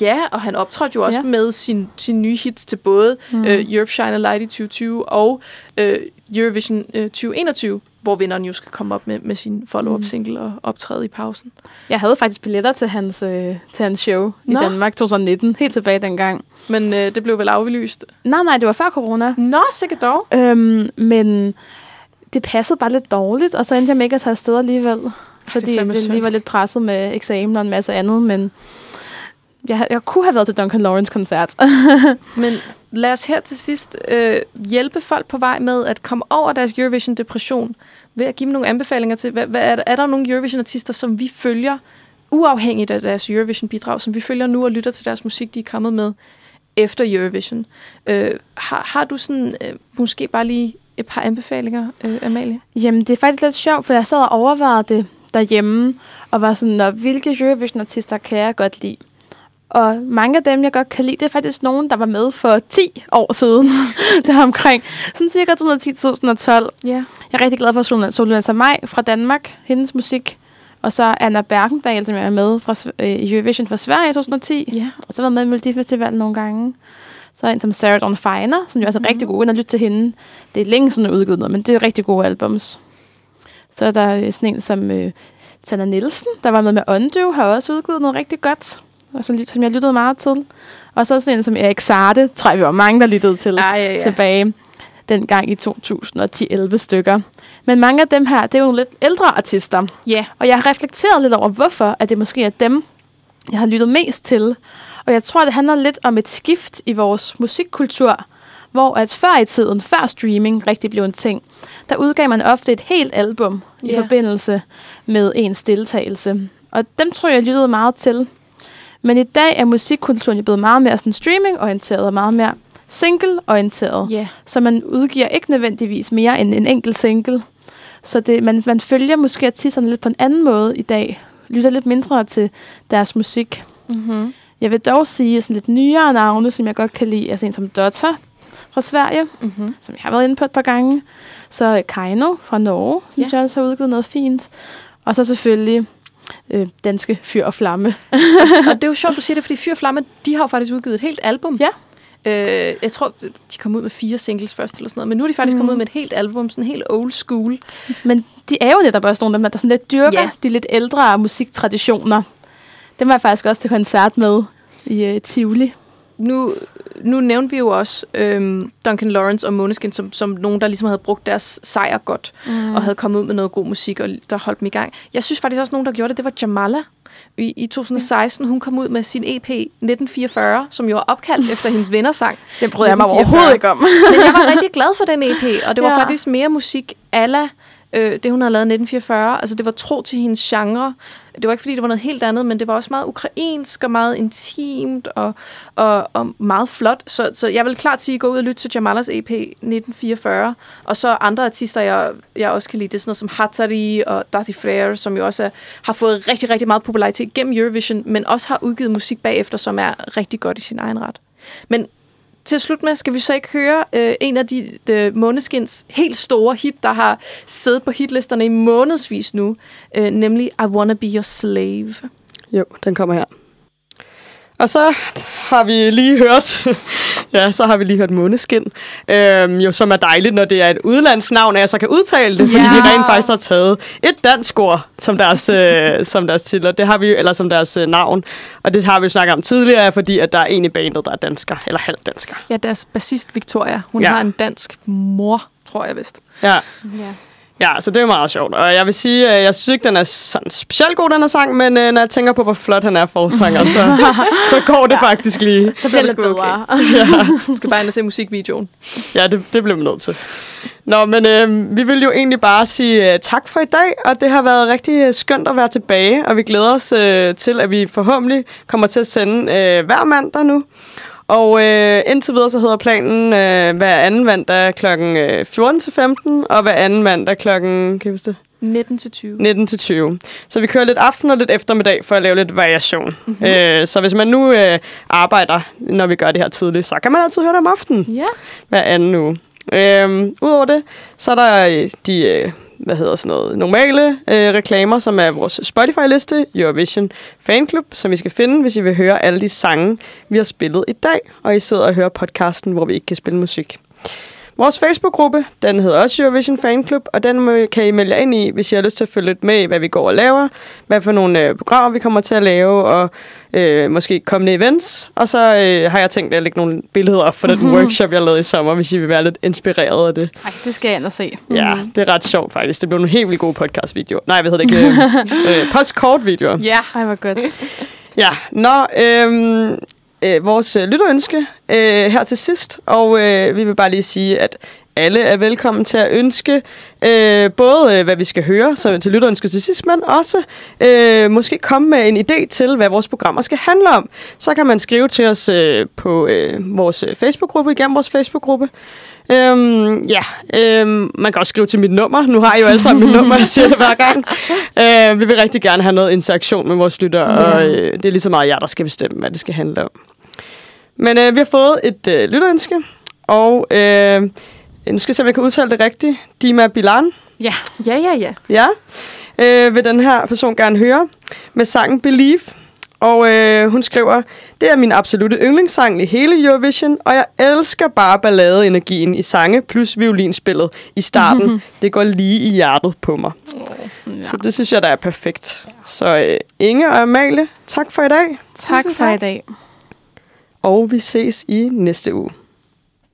Ja, og han optrådte jo også Ja. med sin, sin nye hits til både mm. øh, Europe Shine Light i 2020 og øh, Eurovision øh, 2021, hvor vinderen jo skal komme op med, med sin follow-up Mm. single og optræde i pausen. Jeg havde faktisk billetter til hans, øh, til hans show Nå. i Danmark 2019, helt tilbage dengang. Men øh, det blev vel aflyst. Nej, nej, det var før corona. Nå, sikkert dog. Øhm, men det passede bare lidt dårligt, og så endte jeg med ikke at tage afsted alligevel. Fordi jeg lige var lidt presset med eksamen og en masse andet, men jeg, jeg kunne have været til Duncan Lawrence koncert. Men lad os her til sidst øh, hjælpe folk på vej med at komme over deres Eurovision-depression ved at give dem nogle anbefalinger til, hvad, hvad er, der, er der nogle Eurovision-artister, som vi følger, uafhængigt af deres Eurovision-bidrag, som vi følger nu og lytter til deres musik, de er kommet med efter Eurovision. Øh, har, har du sådan øh, måske bare lige et par anbefalinger, øh, Amalie? Jamen, det er faktisk lidt sjovt, for jeg sad og overvejede det derhjemme, og var sådan, "Nå, hvilke Eurovision-artister kan jeg godt lide? Og mange af dem, jeg godt kan lide, det er faktisk nogen, der var med for 10 år siden. der omkring sådan cirka 2010-2012. Ja. Jeg er rigtig glad for Solina- Samaj fra Danmark, hendes musik. Og så Anna Bergendal, som jeg er med fra, øh, Eurovision fra Sverige i 2010. Ja. Og så har jeg været med i Melodifestivalen nogle gange. Så en som Sarah Dawn Finer, som jo også er Mhm. rigtig god. Ind og lytte til hende. Det er længe har udgivet noget, men det er rigtig gode albums. Så er der øh, sådan en som øh, Tanna Nielsen, der var med med Undo, har også udgivet noget rigtig godt. Og som, som jeg lyttede meget til. Og så sådan en som Erik Sarte, tror jeg, vi var mange, der lyttede til Ah, ja, ja. tilbage dengang i 2010-11 stykker. Men mange af dem her, det er jo nogle lidt ældre artister. Ja. Og jeg har reflekteret lidt over, hvorfor at det måske er dem, jeg har lyttet mest til. Og jeg tror, det handler lidt om et skift i vores musikkultur, hvor at før i tiden, før streaming rigtig blev en ting, der udgav man ofte et helt album i Ja. forbindelse med ens deltagelse. Og dem tror jeg, lyttede meget til. Men i dag er musikkulturen blevet meget mere sådan streaming-orienteret og meget mere single-orienteret. Ja. Så man udgiver ikke nødvendigvis mere end en enkelt single. Så det, man, man følger måske artisterne lidt på en anden måde i dag. Lytter lidt mindre til deres musik. Mm-hmm. Jeg vil dog sige sådan lidt nyere navne, som jeg godt kan lide. Altså en som Dotta fra Sverige, Mm-hmm. som jeg har været inde på et par gange. Så Kaino fra Norge, synes Ja. jeg også har udgivet noget fint. Og så selvfølgelig øh, danske Fyr og Flamme. og det er jo sjovt, du siger det, fordi Fyr og Flamme, de har jo faktisk udgivet et helt album. Ja. Øh, jeg tror, de kom ud med fire singles først eller sådan noget, men nu er de faktisk mm. kommet ud med et helt album, sådan helt old school. Men de er jo netop også nogle af dem, der sådan lidt dyrker Ja. de lidt ældre musiktraditioner. Dem var jeg faktisk også til koncert med i uh, Tivoli. Nu, nu nævnte vi jo også øhm, Duncan Lawrence og Måneskin som, som nogen, der ligesom havde brugt deres sejr godt, mm. og havde kommet ud med noget god musik, og der holdt dem i gang. Jeg synes faktisk også, nogen, der gjorde det, det var Jamala. I, I 2016, hun kom ud med sin EP 1944, som jo er opkaldt efter hendes vennersang. Den bryder jeg mig 1944. overhovedet ikke om. Men jeg var rigtig glad for den EP, og det var Ja. ja. faktisk mere musik ala øh, det hun havde lavet i 1944. Altså, det var tro til hendes genre. Det var ikke, fordi det var noget helt andet, men det var også meget ukrainsk og meget intimt og, og, og meget flot. Så, så jeg vil klart sige, gå ud og lytte til Jamalas EP 1944. Og så andre artister, jeg, jeg også kan lide, det er sådan noget som Hattari og Dati Frere, som jo også er, har fået rigtig, rigtig meget popularitet gennem Eurovision, men også har udgivet musik bagefter, som er rigtig godt i sin egen ret. Men til slut med, skal vi så ikke høre øh, en af de, de Måneskins helt store hit, der har siddet på hitlisterne i månedsvis nu, øh, nemlig I Wanna Be Your Slave. Jo, den kommer her. Og så har vi lige hørt, ja, så har vi lige hørt Måneskin, øhm, jo, som er dejligt, når det er et udlandsnavn, at jeg så kan udtale det, fordi Ja. de rent faktisk har taget et dansk ord som deres, øh, som deres titel, og det har vi, jo- eller som deres øh, navn. Og det har vi jo snakket om tidligere, fordi at der er en i bandet, der er dansker, eller halvdansker. Ja, deres bassist Victoria. Hun ja. har en dansk mor, tror jeg vist. Ja. Ja. Ja, så det er meget sjovt. Og jeg vil sige, at jeg synes ikke, den er sådan specielt god, den her sang, men øh, når jeg tænker på, hvor flot han er forsanger, så, så går det faktisk lige. Så er bliver det sgu bedre. Du skal bare ind og se musikvideoen. Ja, det, det blev vi nødt til. Nå, men øh, vi vil jo egentlig bare sige øh, tak for i dag, og det har været rigtig øh, skønt at være tilbage, og vi glæder os øh, til, at vi forhåbentlig kommer til at sende øh, hver mandag nu. Og øh, indtil videre så hedder planen øh, hver anden mandag kl. 14 til 15, og hver anden mandag kl. Kan I huske det? 19 til 20. 19 til 20. Så vi kører lidt aften og lidt eftermiddag for at lave lidt variation. Mhm. Mm-hmm. Øh, så hvis man nu øh, arbejder, når vi gør det her tidligt, så kan man altid høre det om aftenen Ja. hver anden uge. Øhm, Udover det, så er der øh, de øh, hvad hedder sådan noget, normale øh, reklamer, som er vores Spotify-liste, Eurovision Fanclub, som I skal finde, hvis I vil høre alle de sange, vi har spillet i dag, og I sidder og hører podcasten, hvor vi ikke kan spille musik. Vores Facebook-gruppe, den hedder også Eurovision Fanclub, og den må- kan I melde ind i, hvis I har lyst til at følge lidt med i, hvad vi går og laver, hvad for nogle øh, programmer vi kommer til at lave, og øh, måske kommende events. Og så øh, har jeg tænkt at lægge nogle billeder op for den workshop, jeg lavede i sommer, hvis I vil være lidt inspireret af det. Ej, det skal jeg ind og se. Ja, det er ret sjovt faktisk. Det blev nogle helt vildt gode podcast-videoer. Nej, hvad hedder det ikke? øh, øh, postkort-videoer. Ja. Ej, hvor godt. Ja, nå, øhm, øh, vores øh, lytterønske øh, her til sidst, og øh, vi vil bare lige sige, at alle er velkommen til at ønske øh, både, øh, hvad vi skal høre så til lytterønske til sidst, men også øh, måske komme med en idé til, hvad vores programmer skal handle om. Så kan man skrive til os øh, på øh, vores øh, Facebook-gruppe, igennem vores Facebook-gruppe. Øhm, ja, øhm, man kan også skrive til mit nummer. Nu har I jo alle sammen mit nummer, jeg siger det hver gang. Øh, vi vil rigtig gerne have noget interaktion med vores lyttere, Ja. og øh, det er lige så meget jer, der skal bestemme, hvad det skal handle om. Men øh, vi har fået et øh, lytterønske, og øh, nu skal jeg se, om jeg kan udtale det rigtigt. Dima Bilan, Ja. Ja, ja, ja. ja, øh, vil den her person gerne høre med sangen Believe. Og øh, hun skriver, det er min absolute yndlingssang i hele Eurovision, og jeg elsker bare balladeenergien i sange plus violinspillet i starten. det går lige i hjertet på mig. ja. Så det synes jeg, der er perfekt. Så øh, Inge og Amalie, tak for i dag, Tak Tusind for i dag og vi ses i næste uge.